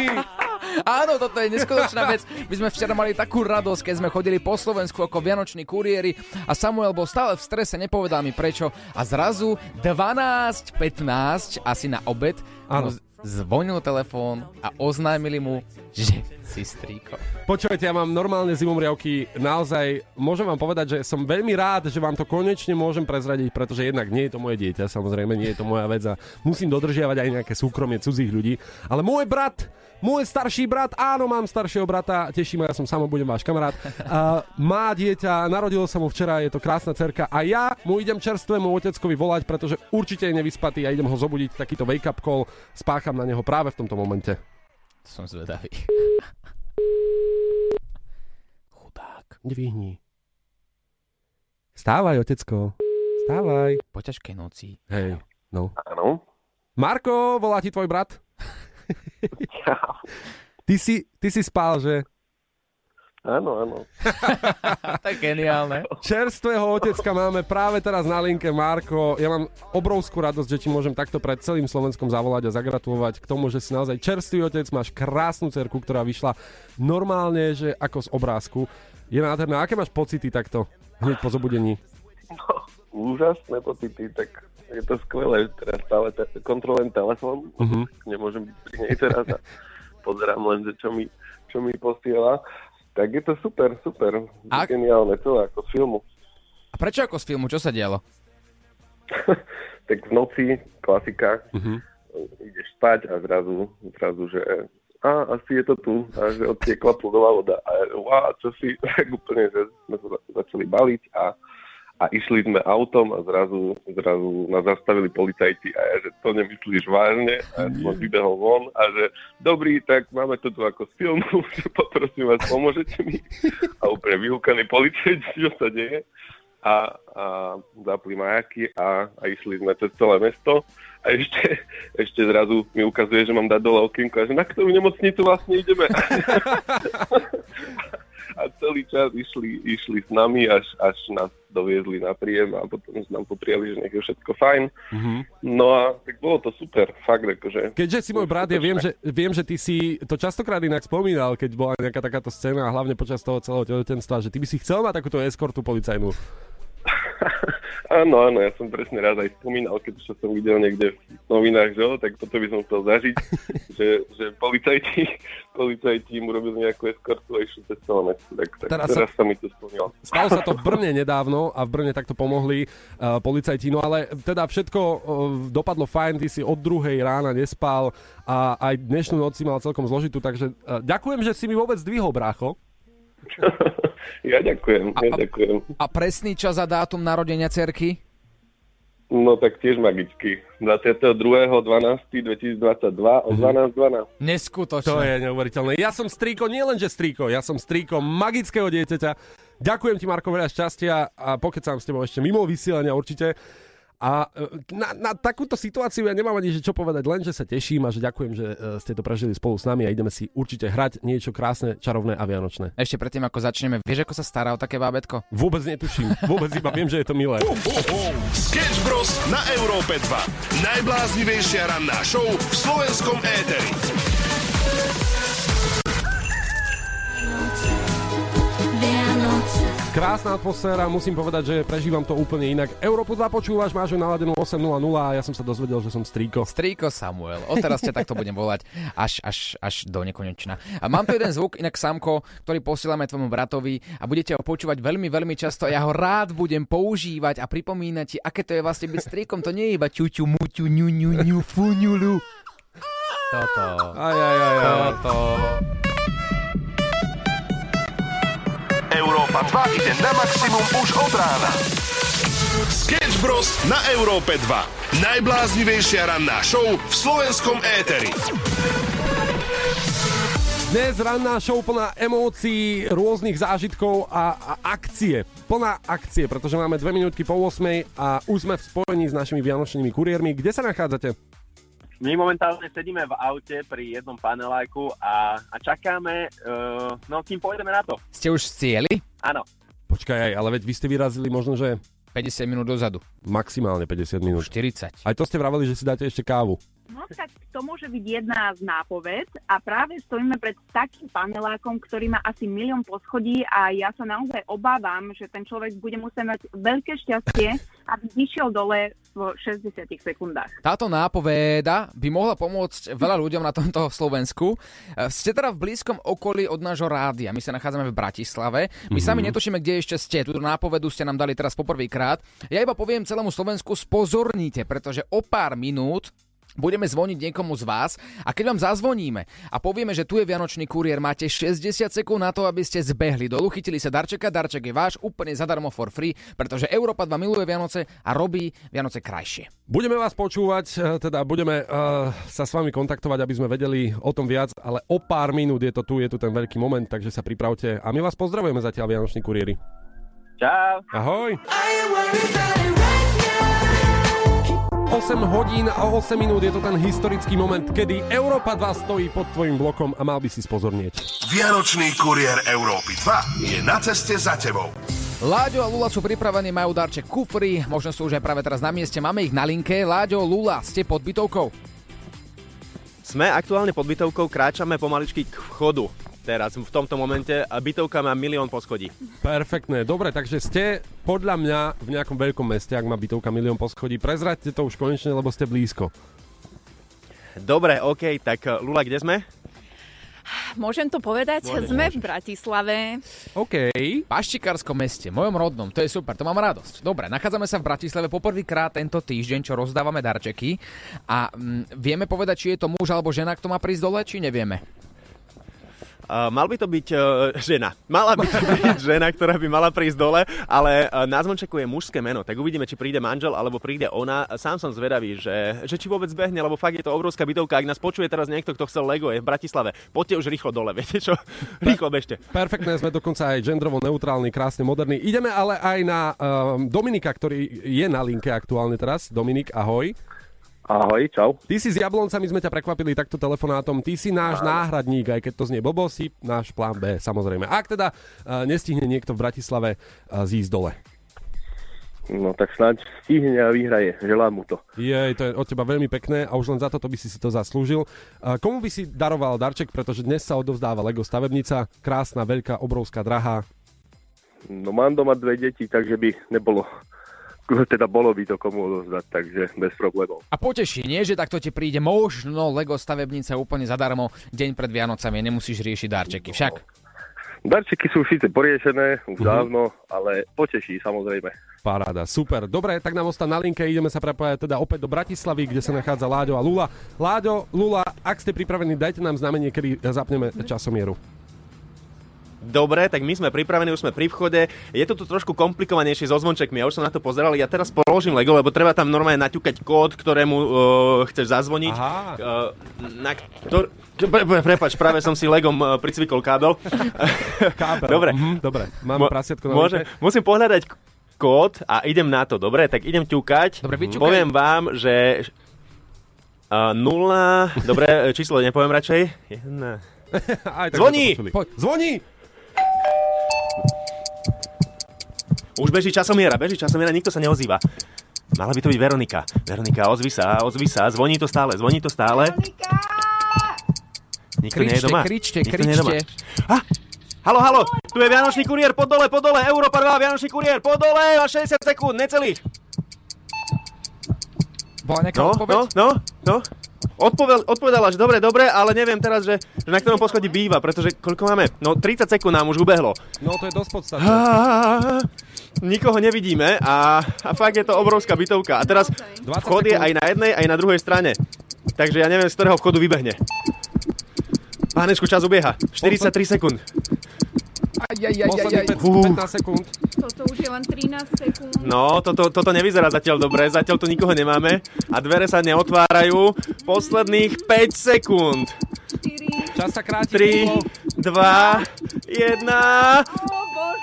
Áno, toto je neskutočná vec. My sme včera mali takú radosť, keď sme chodili po Slovensku ako vianoční kuriéri a Samuel bol stále v strese, nepovedal mi prečo. A zrazu 12.15, asi na obed, Áno. Zvonil telefón a oznámili mu, že si strýko. Počúvajte, ja mám normálne zimomriavky, naozaj môžem vám povedať, že som veľmi rád, že vám to konečne môžem prezradiť, pretože jednak nie je to moje dieťa, samozrejme, nie je to moja vec a musím dodržiavať aj nejaké súkromie cudzích ľudí, ale môj brat, môj starší brat, áno, mám staršieho brata, teší ma, ja som sám budem váš kamarát, a má dieťa, narodilo sa mu včera, je to krásna cerka a ja mu idem čerstvému oteckovi volať, pretože určite je nevyspatý a idem ho zobudiť, takýto wake-up call spácham na neho práve v tomto momente. Som zvedavý. Dvihni. Stávaj, otecko. Stávaj. Po ťažkej noci. Hej, no. Áno. Marko, volá ti tvoj brat? ty, si, ty si spal, že? Áno, áno. to je geniálne. Čerstvého otecka máme práve teraz na linke, Marko. Ja mám obrovskú radosť, že ti môžem takto pred celým Slovenskom zavolať a zagratulovať k tomu, že si naozaj čerstvý otec, máš krásnu cerku, ktorá vyšla normálne, že ako z obrázku. Je nádherná. Aké máš pocity takto hneď po zobudení? Úžasné pocity, tak je to skvelé. Teraz stále te- kontrolujem telefón, Mhm. nemôžem byť pri nej teraz a pozerám len, že čo mi, čo mi posiela. Tak je to super, super. A- Geniálne, celé ako z filmu. A prečo ako z filmu? Čo sa dialo? Tak v noci, klasika, Mhm. ideš spať a zrazu, zrazu, že a asi je to tu a že odtiekla plodová voda a wow, čo si, tak úplne, že sme sa za- začali baliť a, a išli sme autom a zrazu, zrazu nás zastavili policajti a ja, že to nemyslíš vážne? A ja som vybehol von a že dobrý, tak máme to tu ako z filmu, že poprosím vás, pomôžete mi? A úplne vyhúkaní policajti, čo sa deje. A, a zapli majaky a, a išli sme cez celé mesto. A ešte, ešte zrazu mi ukazuje, že mám dať dole okienko a že na ktorú nemocnicu vlastne ideme. a celý čas išli, išli s nami, až, až nás doviezli na príjem a potom nám popriali, že nech je všetko fajn. Mhm. No a tak bolo to super, fakt akože. Keďže si môj brat, ja viem že, viem, že ty si to častokrát inak spomínal, keď bola nejaká takáto scéna, hlavne počas toho celého tehotenstva, že ty by si chcel mať takúto eskortu policajnú. Áno, áno, ja som presne raz aj spomínal, keď čo som videl niekde v novinách, že, tak toto by som chcel zažiť, že, že policajti, policajti im urobili nejakú eskortu a išli cez celé mesto, tak, tak Teraz teraz, sa- sa... mi to splnilo. Stalo sa to v Brne nedávno a v Brne takto pomohli uh, policajti, no ale teda všetko uh, dopadlo fajn, ty si od druhej rána nespal a aj dnešnú noc si mal celkom zložitú, takže uh, ďakujem, že si mi vôbec zdvihol, brácho. Ja ďakujem, ja ďakujem. A presný čas a dátum narodenia cerky? No tak tiež magicky. 22.12.2022 o 12.12. Neskutočné. To je neuveriteľné. Ja som strýko, nielenže strýko, ja som strýko magického dieťaťa. Ďakujem ti, Marko, veľa šťastia a pokecám s tebou ešte mimo vysielania určite. A e, na, na takúto situáciu ja nemám ani že čo povedať, len že sa teším a že ďakujem, že e, ste to prežili spolu s nami a ideme si určite hrať niečo krásne, čarovné a vianočné. Ešte predtým, ako začneme, vieš, ako sa stará o také bábetko? Vôbec netuším, vôbec iba viem, že je to milé. Sketch Bros. na Európe 2. Najbláznivejšia ranná show v slovenskom éteri. Krásna atmosféra, musím povedať, že prežívam to úplne inak. Európu 2 počúvaš, máš ju naladenú 8.00 a ja som sa dozvedel, že som strýko. Strýko Samuel. Odteraz ťa takto budem volať až, až, až do nekonečna. A mám tu jeden zvuk, inak Samko, ktorý posielame tvojmu bratovi a budete ho počúvať veľmi, veľmi často. Ja ho rád budem používať a pripomínať ti, aké to je vlastne byť strýkom. To nie je iba ťuťu, muťu, ňu, ňu, ňu, fuňulu. Toto. Aj, aj, aj, aj. Toto. Európa 2 ide na maximum už od rána. Sketch Bros. na Európe 2. Najbláznivejšia ranná show v slovenskom éteri. Dnes ranná show plná emócií, rôznych zážitkov a, a akcie. Plná akcie, pretože máme 2 minútky po 8 a už sme v spojení s našimi vianočnými kuriérmi. Kde sa nachádzate? My momentálne sedíme v aute pri jednom paneláku a, a čakáme, uh, no kým pôjdeme na to. Ste už v cieli? Áno. Počkaj, aj, ale veď vy ste vyrazili možno, že 50 minút dozadu. maximálne 50 minút. 40. Aj to ste vraveli, že si dáte ešte kávu. No tak to môže byť jedna z nápoved a práve stojíme pred takým panelákom, ktorý má asi milión poschodí a ja sa naozaj obávam, že ten človek bude musieť mať veľké šťastie, aby vyšiel dole v 60 sekundách. Táto nápoveda by mohla pomôcť veľa ľuďom na tomto Slovensku. E, Ste teda v blízkom okolí od nášho rádia. My sa nachádzame v Bratislave. My Mhm. sami netušíme, kde ešte ste. Túto nápovedu ste nám dali teraz poprvýkrát. Ja iba poviem celému Slovensku, spozornite, pretože o pár minút Budeme zvoniť niekomu z vás a keď vám zazvoníme a povieme, že tu je Vianočný kuriér, máte 60 sekúnd na to, aby ste zbehli dolu, chytili sa darčeka, darček je váš, úplne zadarmo for free, pretože Európa 2 miluje Vianoce a robí Vianoce krajšie. Budeme vás počúvať, e, teda budeme uh, sa s vami kontaktovať, aby sme vedeli o tom viac, ale o pár minút je to tu, je tu ten veľký moment, takže sa pripravte. A my vás pozdravujeme zatiaľ, Vianoční kuriéri. Čau. Ahoj. 8 hodín a 8 minút je to ten historický moment, kedy Európa 2 stojí pod tvojim blokom a mal by si spozornieť. Vianočný kuriér Európy 2 je na ceste za tebou. Láďo a Lula sú pripravení, majú darček kufry, možno sú už aj práve teraz na mieste, máme ich na linke. Láďo, Lula, ste pod bytovkou? Sme aktuálne pod bytovkou, kráčame pomaličky k vchodu. Teraz, v tomto momente, a bytovka má milión poschodí. Perfektné, dobre, takže ste podľa mňa v nejakom veľkom meste, ak má bytovka milión poschodí. Prezraďte to už konečne, lebo ste blízko. Dobre, OK, tak eh, Lula, kde sme? Môžem to povedať? Môžeš, Sme v Bratislave. OK. V Paštikárskom meste, mojom rodnom, to je super, to mám radosť. Dobre, nachádzame sa v Bratislave poprvýkrát tento týždeň, čo rozdávame darčeky. A mm, vieme povedať, či je to muž alebo žena, kto má prísť dole, či nevieme? Mal by to byť uh, žena. Mala by to byť žena, ktorá by mala prísť dole, ale uh, na zvončeku je mužské meno, tak uvidíme, či príde manžel alebo príde ona. Sám som zvedavý, že, že či vôbec behne, lebo fakt je to obrovská bytovka. Ak nás počuje teraz niekto, kto chcel Lego, je v Bratislave, poďte už rýchlo dole, viete čo? Rýchlo bežte. Perfektné, sme dokonca aj gendrovo neutrálni, krásne moderní. Ideme ale aj na um, Dominika, ktorý je na linke aktuálne teraz. Dominik, ahoj. Ahoj, čau. Ty si s Jablonca, my sme ťa prekvapili takto telefonátom. Ty si náš náhradník, aj keď to znie blbo, si náš plán B, samozrejme. Ak teda uh, nestihne niekto v Bratislave uh, zísť dole. No tak snáď stihne a vyhraje. Želám mu to. Je, to je od teba veľmi pekné a už len za toto by si si to zaslúžil. Uh, komu by si daroval darček, pretože dnes sa odovzdáva Lego stavebnica, krásna, veľká, obrovská, drahá. No mám doma dve deti, takže by nebolo teda bolo by to komu odozdať, takže bez problémov. A poteší, nie, že takto ti príde možno Lego stavebnica úplne zadarmo deň pred Vianocami, nemusíš riešiť darčeky, však? Darčeky sú síce poriešené už Mhm. dávno, ale poteší samozrejme. Paráda, super. Dobre, tak nám ostá na linke, ideme sa prepájať teda opäť do Bratislavy, kde sa nachádza Láďo a Lula. Láďo, Lula, ak ste pripravení, dajte nám znamenie, kedy zapneme časomieru. Dobre, tak my sme pripravení, už sme pri vchode. Je to tu trošku komplikovanejšie so zvončekmi, ja už som na to pozeral. Ja teraz položím Lego, lebo treba tam normálne naťukať kód, ktorému uh, chceš zazvoniť. Aha. Uh, na ktor... Pre, pre, prepač, práve som si Legom uh, pricvikol kábel. Kábel. Dobre. Mhm, dobre, máme prasiatko na Môže, linke. musím pohľadať kód a idem na to, dobre? Tak idem ťukať. Dobre, vyťukaj. Poviem vám, že... Uh, nula, dobre, číslo nepoviem radšej. Jedna. Aj tak Zvoní! počuli. Zvoní! Už beží časomiera, beží časomiera, nikto sa neozýva. Mala by to byť Veronika. Veronika, ozvi sa, ozvi sa, zvoní to stále, zvoní to stále. Nikto nie je Kričte, doma. kričte, Nikto nie je doma. kričte. Ah, halo, halo, tu je Vianočný kuriér, pod dole, pod dole, Európa 2, Vianočný kuriér, pod dole, má 60 sekúnd, necelých. Bola nejaká No, odpoveď? no, no, no. Odpovedal, odpovedala, že dobre, dobre, ale neviem teraz, že, že na ktorom poschodí býva, pretože koľko máme? No 30 sekúnd nám už ubehlo. No to je dosť podstatné. Nikoho nevidíme a, a fakt je to obrovská bytovka. A teraz vchod je aj na jednej, aj na druhej strane. Takže ja neviem, z ktorého vchodu vybehne. Pánečku, čas ubieha. 43 sekúnd. Aj, aj, aj, aj, Posledných aj. 15 sekúnd. Toto už je len 13 sekúnd. No, toto, toto nevyzerá zatiaľ dobre, zatiaľ tu nikoho nemáme a dvere sa neotvárajú. Posledných 5 sekúnd. Čas sa kráti. 3, 2, 1.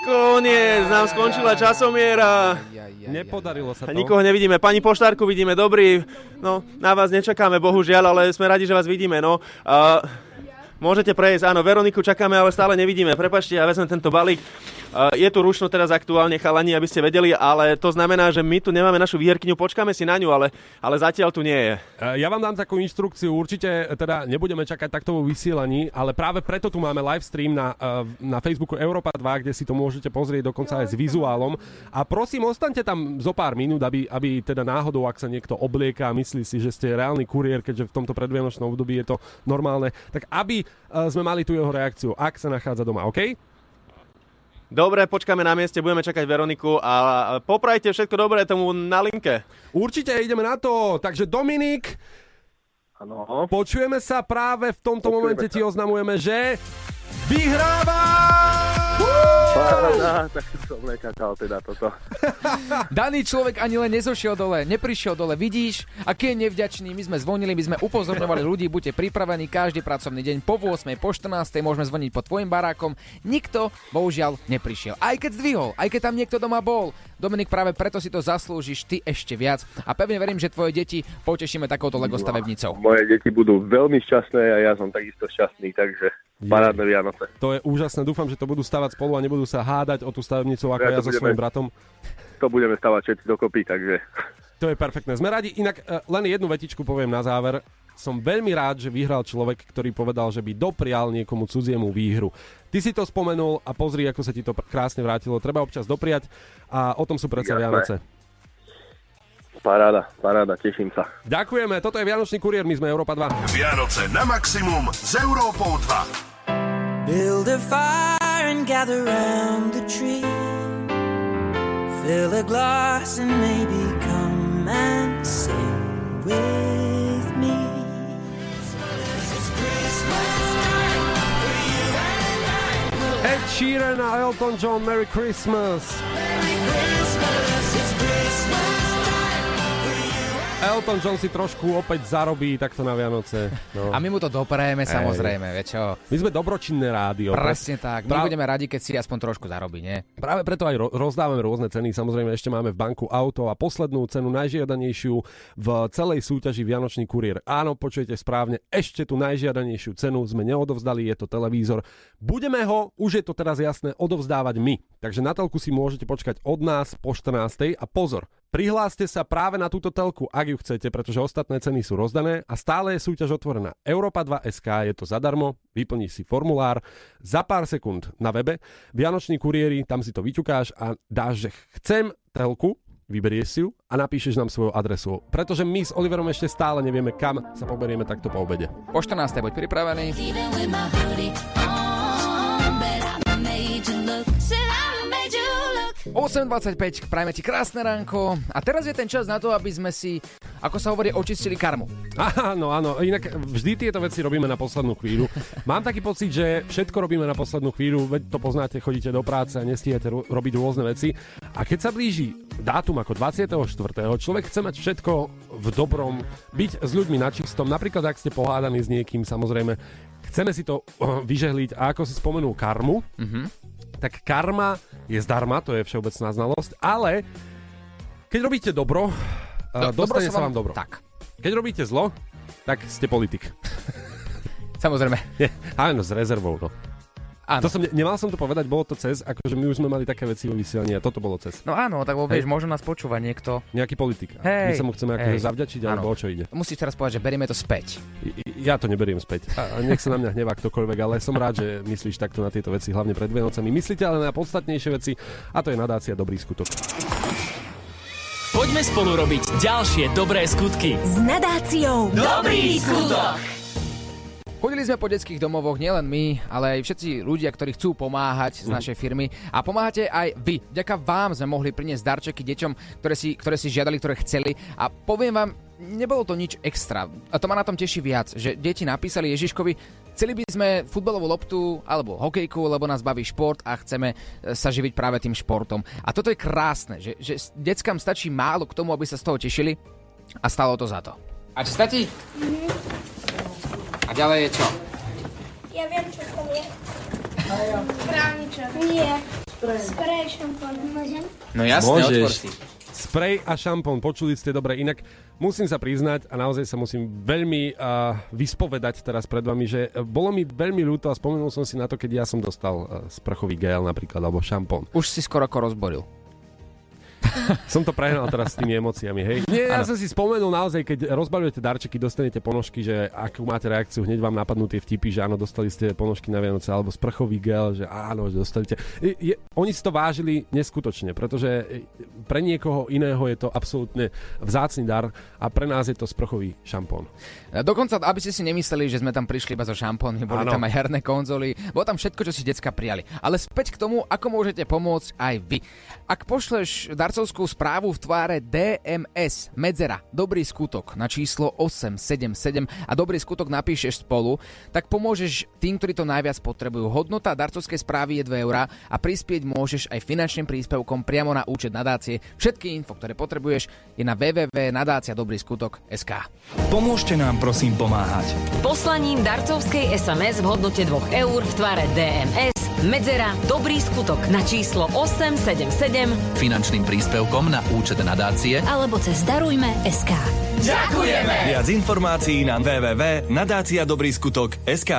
Koniec, nám skončila časomiera. Nepodarilo sa A to. nikoho nevidíme. Pani poštárku vidíme, dobrý. No, na vás nečakáme, bohužiaľ, ale sme radi, že vás vidíme, no. Uh, môžete prejsť, áno, Veroniku čakáme, ale stále nevidíme. Prepačte, ja vezmem tento balík. Uh, je tu ručno teraz aktuálne, chalani, aby ste vedeli, ale to znamená, že my tu nemáme našu výherkyňu, počkáme si na ňu, ale, ale zatiaľ tu nie je. E, Ja vám dám takú inštrukciu, určite e, teda nebudeme čakať takto vo vysielaní, ale práve preto tu máme live stream na, na Facebooku Europa 2, kde si to môžete pozrieť dokonca aj s vizuálom. A prosím, ostaňte tam zo pár minút, aby, aby teda náhodou, ak sa niekto oblieka a myslí si, že ste reálny kuriér, keďže v tomto predvianočnom období je to normálne, tak aby sme mali tu jeho reakciu, ak sa nachádza doma, OK? Dobre, počkáme na mieste, budeme čakať Veroniku a poprajte všetko dobré tomu na linke. Určite ideme na to, takže Dominik, Áno. počujeme sa práve v tomto Počujeme momente sa. ti oznamujeme, že vyhráva! Paráda, tak som nečakal teda toto. Daný človek ani len nezošiel dole, neprišiel dole, vidíš, aký je nevďačný, my sme zvonili, my sme upozorňovali ľudí, buďte pripravení každý pracovný deň po 8, po 14, môžeme zvoniť pod tvojim barákom, nikto bohužiaľ neprišiel. Aj keď zdvihol, aj keď tam niekto doma bol. Dominik, práve preto si to zaslúžiš ty ešte viac a pevne verím, že tvoje deti potešíme takouto Lego stavebnicou. Moje deti budú veľmi šťastné a ja som takisto šťastný, takže parádne Vianoce. To je úžasné, dúfam, že to budú stavať spolu a nebudú sa hádať o tú stavebnicu ako Ja ja, so budeme- svojím bratom. To budeme stavať všetci dokopy, takže To je perfektné. Sme radi, inak e, len jednu vetičku poviem na záver. Som veľmi rád, že vyhral človek, ktorý povedal, že by doprial niekomu cudziemu výhru. Ty si to spomenul a pozri, ako sa ti to krásne vrátilo. Treba občas dopriať a o tom sú predsa Jasné. Vianoce. paráda, paráda, teším sa. Ďakujeme, toto je Vianočný kuriér, my sme Európa 2. Vianoce na maximum s Európou 2. Build a fire and gather round the tree. Fill a glass and maybe come and sing with Sheeran Elton John, Merry Christmas. Elton John si trošku opäť zarobí takto na Vianoce. No. A my mu to doprajeme samozrejme, vieš čo? My sme dobročinné rádio. Presne tak, my Pra- budeme radi, keď si aspoň trošku zarobí, nie? Práve preto aj ro- rozdávame rôzne ceny. Samozrejme, ešte máme v banku auto a poslednú cenu, najžiadanejšiu v celej súťaži Vianočný kuriér. Áno, počujete správne, ešte tú najžiadanejšiu cenu sme neodovzdali, je to televízor. Budeme ho, už je to teraz jasné, odovzdávať my. Takže na telku si môžete počkať od nás po 14. a pozor, prihláste sa práve na túto telku, ak ju chcete, pretože ostatné ceny sú rozdané a stále je súťaž otvorená. Europa 2 SK je to zadarmo, vyplníš si formulár za pár sekúnd na webe. Vianoční kuriéri, tam si to vyťukáš a dáš, že chcem telku, vyberieš si ju a napíšeš nám svoju adresu. Pretože my s Oliverom ešte stále nevieme, kam sa poberieme takto po obede. Po 14. buď pripravený. 8.25, prajme ti krásne ránko a teraz je ten čas na to, aby sme si, ako sa hovorí, očistili karmu. Áno, áno, inak vždy tieto veci robíme na poslednú chvíľu. Mám taký pocit, že všetko robíme na poslednú chvíľu, veď to poznáte, chodíte do práce a nestíhate ro- robiť rôzne veci. A keď sa blíži dátum ako 24. človek chce mať všetko v dobrom, byť s ľuďmi na čistom, napríklad ak ste pohádaní s niekým, samozrejme, chceme si to eh, vyžehliť a ako si spomenul karmu, Mhm. Tak karma je zdarma, to je všeobecná znalosť, ale keď robíte dobro, Do- do, dostane dobro sa vám- dobro. tak. Keď robíte zlo, tak ste politik. Samozrejme. Áno, s rezervou, no. Áno. To som, ne- nemal som to povedať, bolo to cez, akože my už sme mali také veci vo vysielaní a toto bolo cez. No áno, tak Hej. vieš, možno nás počúva niekto. Nejaký politik. Hej, My sa mu chceme akože hej. zavďačiť, alebo Áno. o čo ide. Musíš teraz povedať, že berieme to späť. I- Ja to neberiem späť. A a nech sa na mňa hnevá ktokoľvek, ale som rád, že myslíš takto na tieto veci, hlavne pred Vianocami. Myslíte ale na podstatnejšie veci a to je nadácia Dobrý skutok. Poďme spolu robiť ďalšie dobré skutky. S nadáciou Dobrý skutok. Chodili sme po detských domovoch, nielen my, ale aj všetci ľudia, ktorí chcú pomáhať z Mhm. našej firmy. A pomáhate aj vy. Vďaka vám sme mohli priniesť darčeky deťom, ktoré si, ktoré si žiadali, ktoré chceli. A poviem vám, nebolo to nič extra. A to ma na tom teší viac, že deti napísali Ježiškovi, chceli by sme futbalovú loptu alebo hokejku, lebo nás baví šport a chceme e, sa živiť práve tým športom. A toto je krásne, že, že deckám stačí málo k tomu, aby sa z toho tešili a stalo to za to. A či stačí? A ďalej je čo? Ja viem, čo to je. Právničok. Nie. Sprej šampón. Môžem? No jasne, otvor si. Sprej a šampón, počuli ste dobre. Inak musím sa priznať a naozaj sa musím veľmi uh, vyspovedať teraz pred vami, že uh, bolo mi veľmi ľúto a spomenul som si na to, keď ja som dostal uh, sprchový gel napríklad, alebo šampón. Už si skoro ako rozboril. Som to prehnal teraz s tými emóciami, hej. Nie, ja Áno. som si spomenul naozaj, keď rozbaľujete darčeky, dostanete ponožky, že akú máte reakciu, hneď vám napadnú tie vtipy, že áno, dostali ste ponožky na Vianoce, alebo sprchový gel, že áno, že dostali ste. Je, je, oni si to vážili neskutočne, pretože e, pre niekoho iného je to absolútne vzácny dar a pre nás je to sprchový šampón. E, Dokonca, aby ste si nemysleli, že sme tam prišli iba so šampónmi, boli Áno. tam aj herné konzoly, bolo tam všetko, čo si decka prijali. Ale späť k tomu, ako môžete pomôcť aj vy. Ak pošleš darcovskú správu v tváre DMS, medzera, dobrý skutok na číslo 877 a dobrý skutok napíšeš spolu, tak pomôžeš tým, ktorí to najviac potrebujú. Hodnota darcovskej správy je 2 eurá a prispieť môžeš aj finančným príspevkom priamo na účet nadácie. Všetky info, ktoré potrebuješ, je na www.nadáciadobryskutok.sk. Pomôžte nám prosím pomáhať. Poslaním darcovskej SMS v hodnote 2 eur v tvare DMS Medzera Dobrý skutok na číslo 877 Finančným príspevkom na účet nadácie alebo cez Darujme.sk Viac informácií na www.nadáciadobryskutok.sk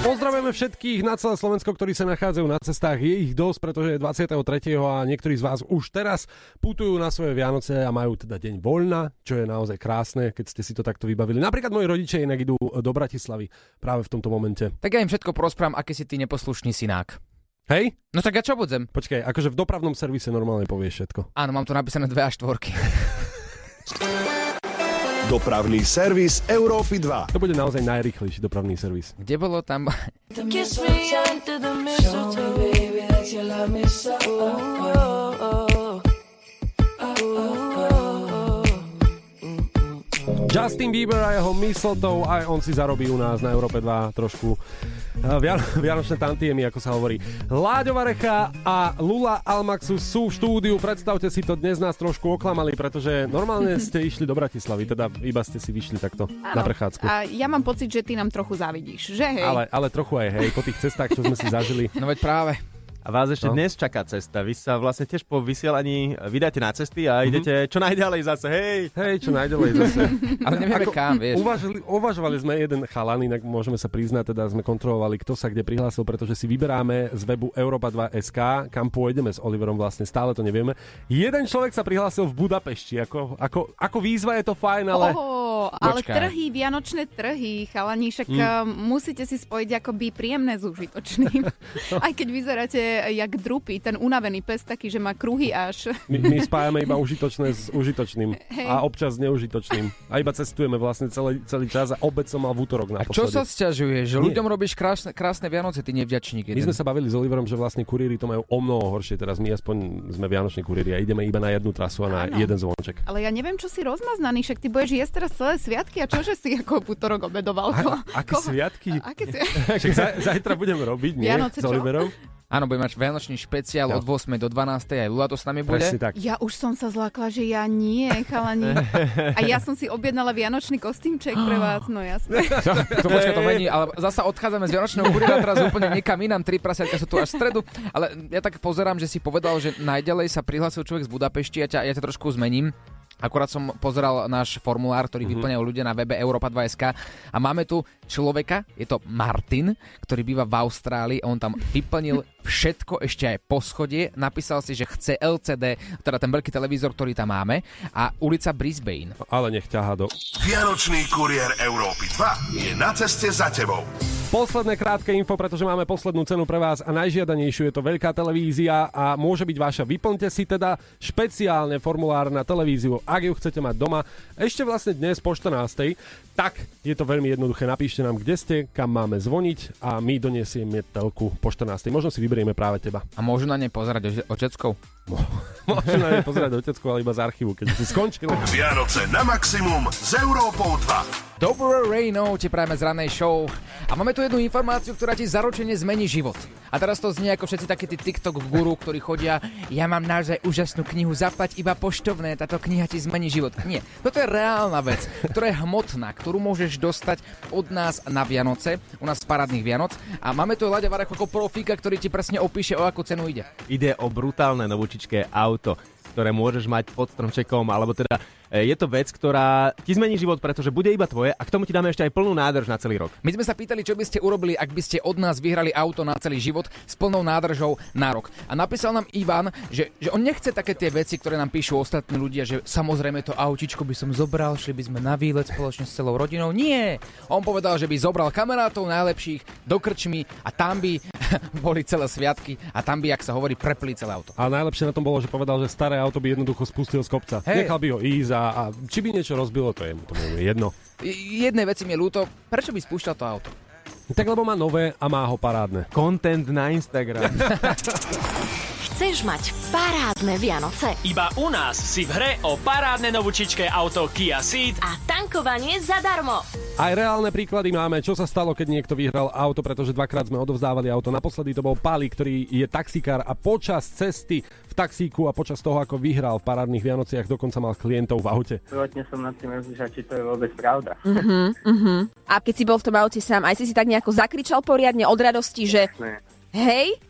Pozdravujeme všetkých na celé Slovensko, ktorí sa nachádzajú na cestách. Je ich dosť, pretože je 23. a niektorí z vás už teraz putujú na svoje Vianoce a majú teda deň voľna, čo je naozaj krásne, keď ste si to takto vybavili. Napríklad moji rodičia inak idú do Bratislavy práve v tomto momente. Tak ja im všetko porozprávam, aký si ty neposlušný synák. Hej? No tak ja čo budem? Počkaj, akože v dopravnom servise normálne povieš všetko. Áno, mám tu napísané dve a štvorky. Dopravný servis Európy 2. To bude naozaj najrychlejší dopravný servis. Kde bolo tam... Justin Bieber a jeho mistletoe, aj on si zarobí u nás na Európe 2 trošku eh, Vian- vianočné tantiemy, ako sa hovorí. Láďo Varecha a Lula Almaxu sú v štúdiu. Predstavte si to, dnes nás trošku oklamali, pretože normálne ste išli do Bratislavy, teda iba ste si vyšli takto na prechádzku. A ja mám pocit, že ty nám trochu závidíš, že hej? Ale, ale trochu aj hej, po tých cestách, čo sme si zažili. No veď práve. A vás ešte No. dnes čaká cesta. Vy sa vlastne tiež po vysielaní vydáte na cesty a Mhm. idete čo najďalej zase. Hej! Hej, čo najďalej zase. Ale nevieme kam, vieš. Uvažili, uvažovali sme jeden chalan, inak môžeme sa priznať, teda sme kontrolovali, kto sa kde prihlásil, pretože si vyberáme z webu Europa2.sk, kam pôjdeme s Oliverom vlastne, stále to nevieme. Jeden človek sa prihlásil v Budapešti, ako, ako, ako výzva je to fajn, ale... Oho, ale Počkaj. trhy, vianočné trhy, chalani, však Mm. mm. musíte si spojiť akoby príjemné s užitočným. Aj keď vyzeráte jak drupy, ten unavený pes taký, že má kruhy až. My, my spájame iba užitočné s užitočným Hej. a občas s neužitočným. A iba cestujeme vlastne celý, celý čas a obec som mal v útorok na A čo sa sťažuješ? Že Nie. ľuďom robíš krásne, krásne Vianoce, ty nevďačník. My sme sa bavili s Oliverom, že vlastne kuriéri to majú o mnoho horšie. Teraz my aspoň sme vianoční kuriéri a ideme iba na jednu trasu a na Áno. jeden zvonček. Ale ja neviem, čo si rozmaznaný, však ty budeš jesť teraz celé sviatky a čože si ako v útorok obedoval? Ko, Aké sviatky? Aké si... Však za, zajtra budem robiť, nie? Vianoce s čo? Oliverom. Áno, bude mať vianočný špeciál od 8. do 12. Aj Lula to s nami bude. Presne tak. Ja už som sa zlákla, že ja nie, chalani. A ja som si objednala vianočný kostýmček pre vás, no jasné. To počkaj, to mení, ale zasa odchádzame z Vianočného kuriera teraz úplne niekam inám, tri prasiatka sú tu až v stredu, ale ja tak pozerám, že si povedal, že najďalej sa prihlásil človek z Budapešti, ja ťa, ja ťa trošku zmením. Akorát som pozeral náš formulár, ktorý Mhm. vyplňajú ľudia na webe Europa2.sk a máme tu človeka, je to Martin, ktorý býva v Austrálii a on tam vyplnil všetko ešte aj po schode, napísal si, že chce LCD, teda ten veľký televízor, ktorý tam máme a ulica Brisbane. Ale nech ťahá do... Vianočný kuriér Európy 2 je na ceste za tebou. Posledné krátke info, pretože máme poslednú cenu pre vás a najžiadanejšiu je to veľká televízia a môže byť vaša. Vyplňte si teda špeciálne formulár na televíziu, ak ju chcete mať doma. Ešte vlastne dnes po 14. Tak je to veľmi jednoduché. Napíšte nám, kde ste, kam máme zvoniť a my doniesieme telku po 14. Možno si vyberieme práve teba. A môžu na ne pozerať očeckou? Môžu na ne pozerať otecku, ale iba z archívu, keď si skončil. Vianoce na maximum s Európou 2. Dobré Rejno, ti prajeme z ranej show. A máme tu jednu informáciu, ktorá ti zaručene zmení život. A teraz to znie ako všetci takí tí TikTok guru, ktorí chodia, ja mám naozaj úžasnú knihu, zaplať iba poštovné, táto kniha ti zmení život. Nie, toto je reálna vec, ktorá je hmotná, ktorú môžeš dostať od nás na Vianoce, u nás z parádnych Vianoc. A máme tu Laďa Varech ako profíka, ktorý ti presne opíše, o akú cenu ide. Ide o brutálne novúčičké auto, ktoré môžeš mať pod stromčekom, alebo teda je to vec, ktorá ti zmení život, pretože bude iba tvoje a k tomu ti dáme ešte aj plnú nádrž na celý rok. My sme sa pýtali, čo by ste urobili, ak by ste od nás vyhrali auto na celý život s plnou nádržou na rok. A napísal nám Ivan, že, že on nechce také tie veci, ktoré nám píšu ostatní ľudia, že samozrejme to autičko by som zobral, šli by sme na výlet spoločne s celou rodinou. Nie! On povedal, že by zobral kamarátov najlepších do krčmy a tam by boli celé sviatky a tam by, ak sa hovorí, prepli celé auto. A najlepšie na tom bolo, že povedal, že staré auto by jednoducho spustil z kopca. Hej. Nechal by ho ísť a, a či by niečo rozbilo, to je mu to je jedno. Jednej veci mi je ľúto, prečo by spúšťal to auto? Tak lebo má nové a má ho parádne. Content na Instagram. Chceš mať parádne Vianoce Iba u nás si v hre o parádne novúčičké auto Kia Ceed a tankovanie zadarmo. Aj reálne príklady máme, čo sa stalo, keď niekto vyhral auto, pretože dvakrát sme odovzdávali auto. Naposledy to bol Pali, ktorý je taxikár a počas cesty v taxíku a počas toho, ako vyhral v parádnych Vianociach, dokonca mal klientov v aute. Prvotne som nad tým rozmýšľal, či to je vôbec pravda. Uh-huh, uh-huh. A keď si bol v tom aute sám, aj si si tak nejako zakričal poriadne od radosti, že hej?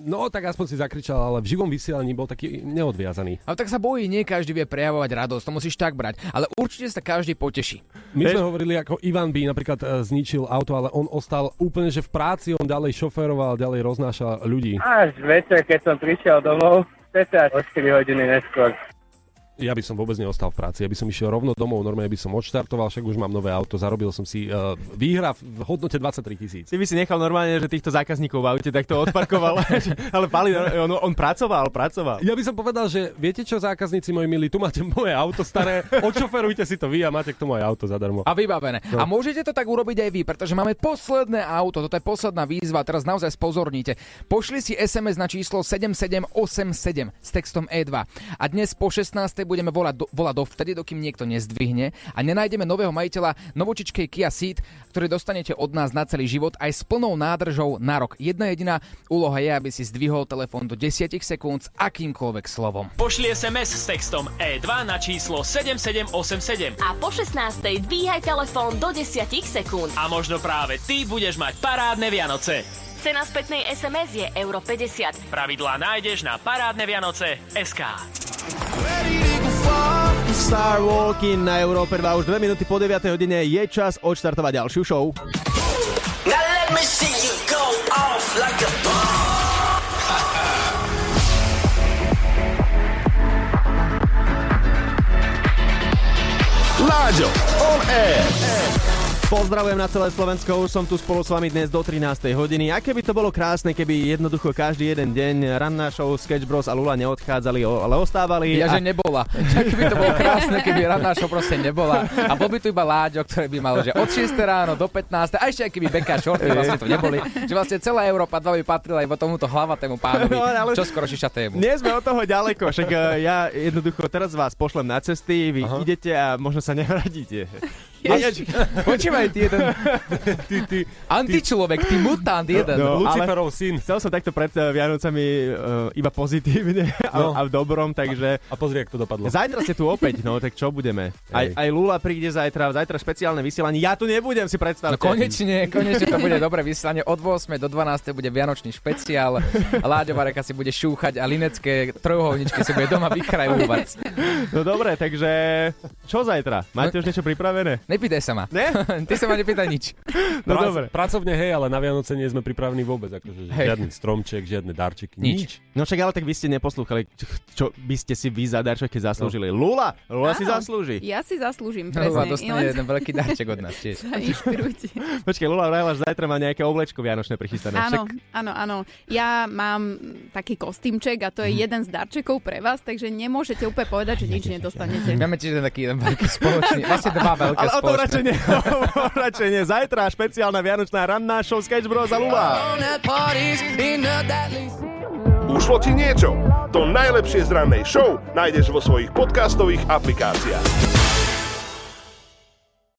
No, tak aspoň si zakričal, ale v živom vysielaní bol taký neodviazaný. Ale tak sa bojí, nie každý vie prejavovať radosť, to musíš tak brať. Ale určite sa každý poteší. My sme hovorili, ako Ivan by napríklad e, zničil auto, ale on ostal úplne, že v práci on ďalej šoféroval, ďalej roznášal ľudí. Až večer, keď som prišiel domov, cca o 4 hodiny neskôr. Ja by som vôbec neostal v práci, ja by som išiel rovno domov, normálne by som odštartoval, však už mám nové auto, zarobil som si uh, výhra v hodnote 23 tisíc. Ty by si nechal normálne, že týchto zákazníkov v aute takto odparkoval. Ale Pali, on, on pracoval, pracoval. Ja by som povedal, že viete čo, zákazníci moji milí, tu máte moje auto staré, odšoferujte si to vy a máte k tomu aj auto zadarmo. A vybavené. No. A môžete to tak urobiť aj vy, pretože máme posledné auto, toto je posledná výzva, teraz naozaj spozorníte. Pošli si SMS na číslo 7787 s textom E2. A dnes po 16. budeme volať, do, volať dovtedy, dokým niekto nezdvihne a nenájdeme nového majiteľa novočičkej Kia Ceed, ktorý dostanete od nás na celý život aj s plnou nádržou na rok. Jedna jediná úloha je, aby si zdvihol telefón do 10 sekúnd s akýmkoľvek slovom. Pošli SMS s textom E2 na číslo 7787. A po 16. dvíhaj telefón do 10 sekúnd. A možno práve ty budeš mať parádne Vianoce. Cena spätnej SMS je euro 50. Pravidlá nájdeš na parádne Vianoce SK. Star Walking na Európe 2 už 2 minúty po 9 hodine je čas odštartovať ďalšiu show. Like Láďo, on air. Pozdravujem na celé Slovensko, už som tu spolu s vami dnes do 13. hodiny. A keby to bolo krásne, keby jednoducho každý jeden deň ranná show Sketch Bros a Lula neodchádzali, ale ostávali. Ja, a... že nebola. Keby to bolo krásne, keby ranná show proste nebola. A bol by tu iba Láďo, ktorý by mal, že od 6 ráno do 15. A ešte aj keby Beka Shorty vlastne tu neboli. Že vlastne celá Európa 2 by patrila iba tomuto hlavatému pánovi, No, ale- čo skoro šišatému. Nie sme od toho ďaleko, však eh, ja jednoducho teraz vás pošlem na cesty, vy Aha. idete a možno sa nevradíte. Počúvaj, ty jeden ty, ty, antičlovek, ty mutant jeden. No, Luciferov syn. Chcel som takto pred eh, Vianocami uh, iba pozitívne a, No. a v dobrom, takže... A pozri, jak to dopadlo. Zajtra ste tu opäť, no tak čo budeme? Aj, aj Lula príde zajtra, zajtra špeciálne vysielanie. Ja tu nebudem, si predstavte. No konečne, konečne to bude dobré vysielanie. Od 8. do 12. bude Vianočný špeciál. Láďo Vareka si bude šúchať a linecké trojuholničky si bude doma vykrajúvať. No dobre, takže čo zajtra? Máte už niečo pripravené? Nepýtaj sa ma. Ne? Ty sa ma nepýtaj nič. No Prac- dobre. Pracovne hej, ale na Vianoce nie sme pripravení vôbec. Akože Hej. žiadny stromček, žiadne darčeky, nič. No však ale tak vy ste neposlúchali, čo by ste si vy za darčeky zaslúžili. Lula, Lula si Áno, zaslúži. Ja si zaslúžim, Lula presne. dostane jeden veľký darček od nás tiež. Inšpirujte. Počkej, Lula vrajla, že zajtra má nejaké oblečko vianočné prichystané. Áno, Však áno, áno. Ja mám taký kostýmček a to je jeden z darčekov pre vás, takže nemôžete úplne povedať, že nič nedostanete. Máme tiež jeden taký jeden veľký spoločný, vlastne dva veľké o tom radšej tom radšej nie. Zajtra špeciálna vianočná ranná show Sketch Bros a Lula. Ušlo ti niečo? To najlepšie z rannej show nájdeš vo svojich podcastových aplikáciách.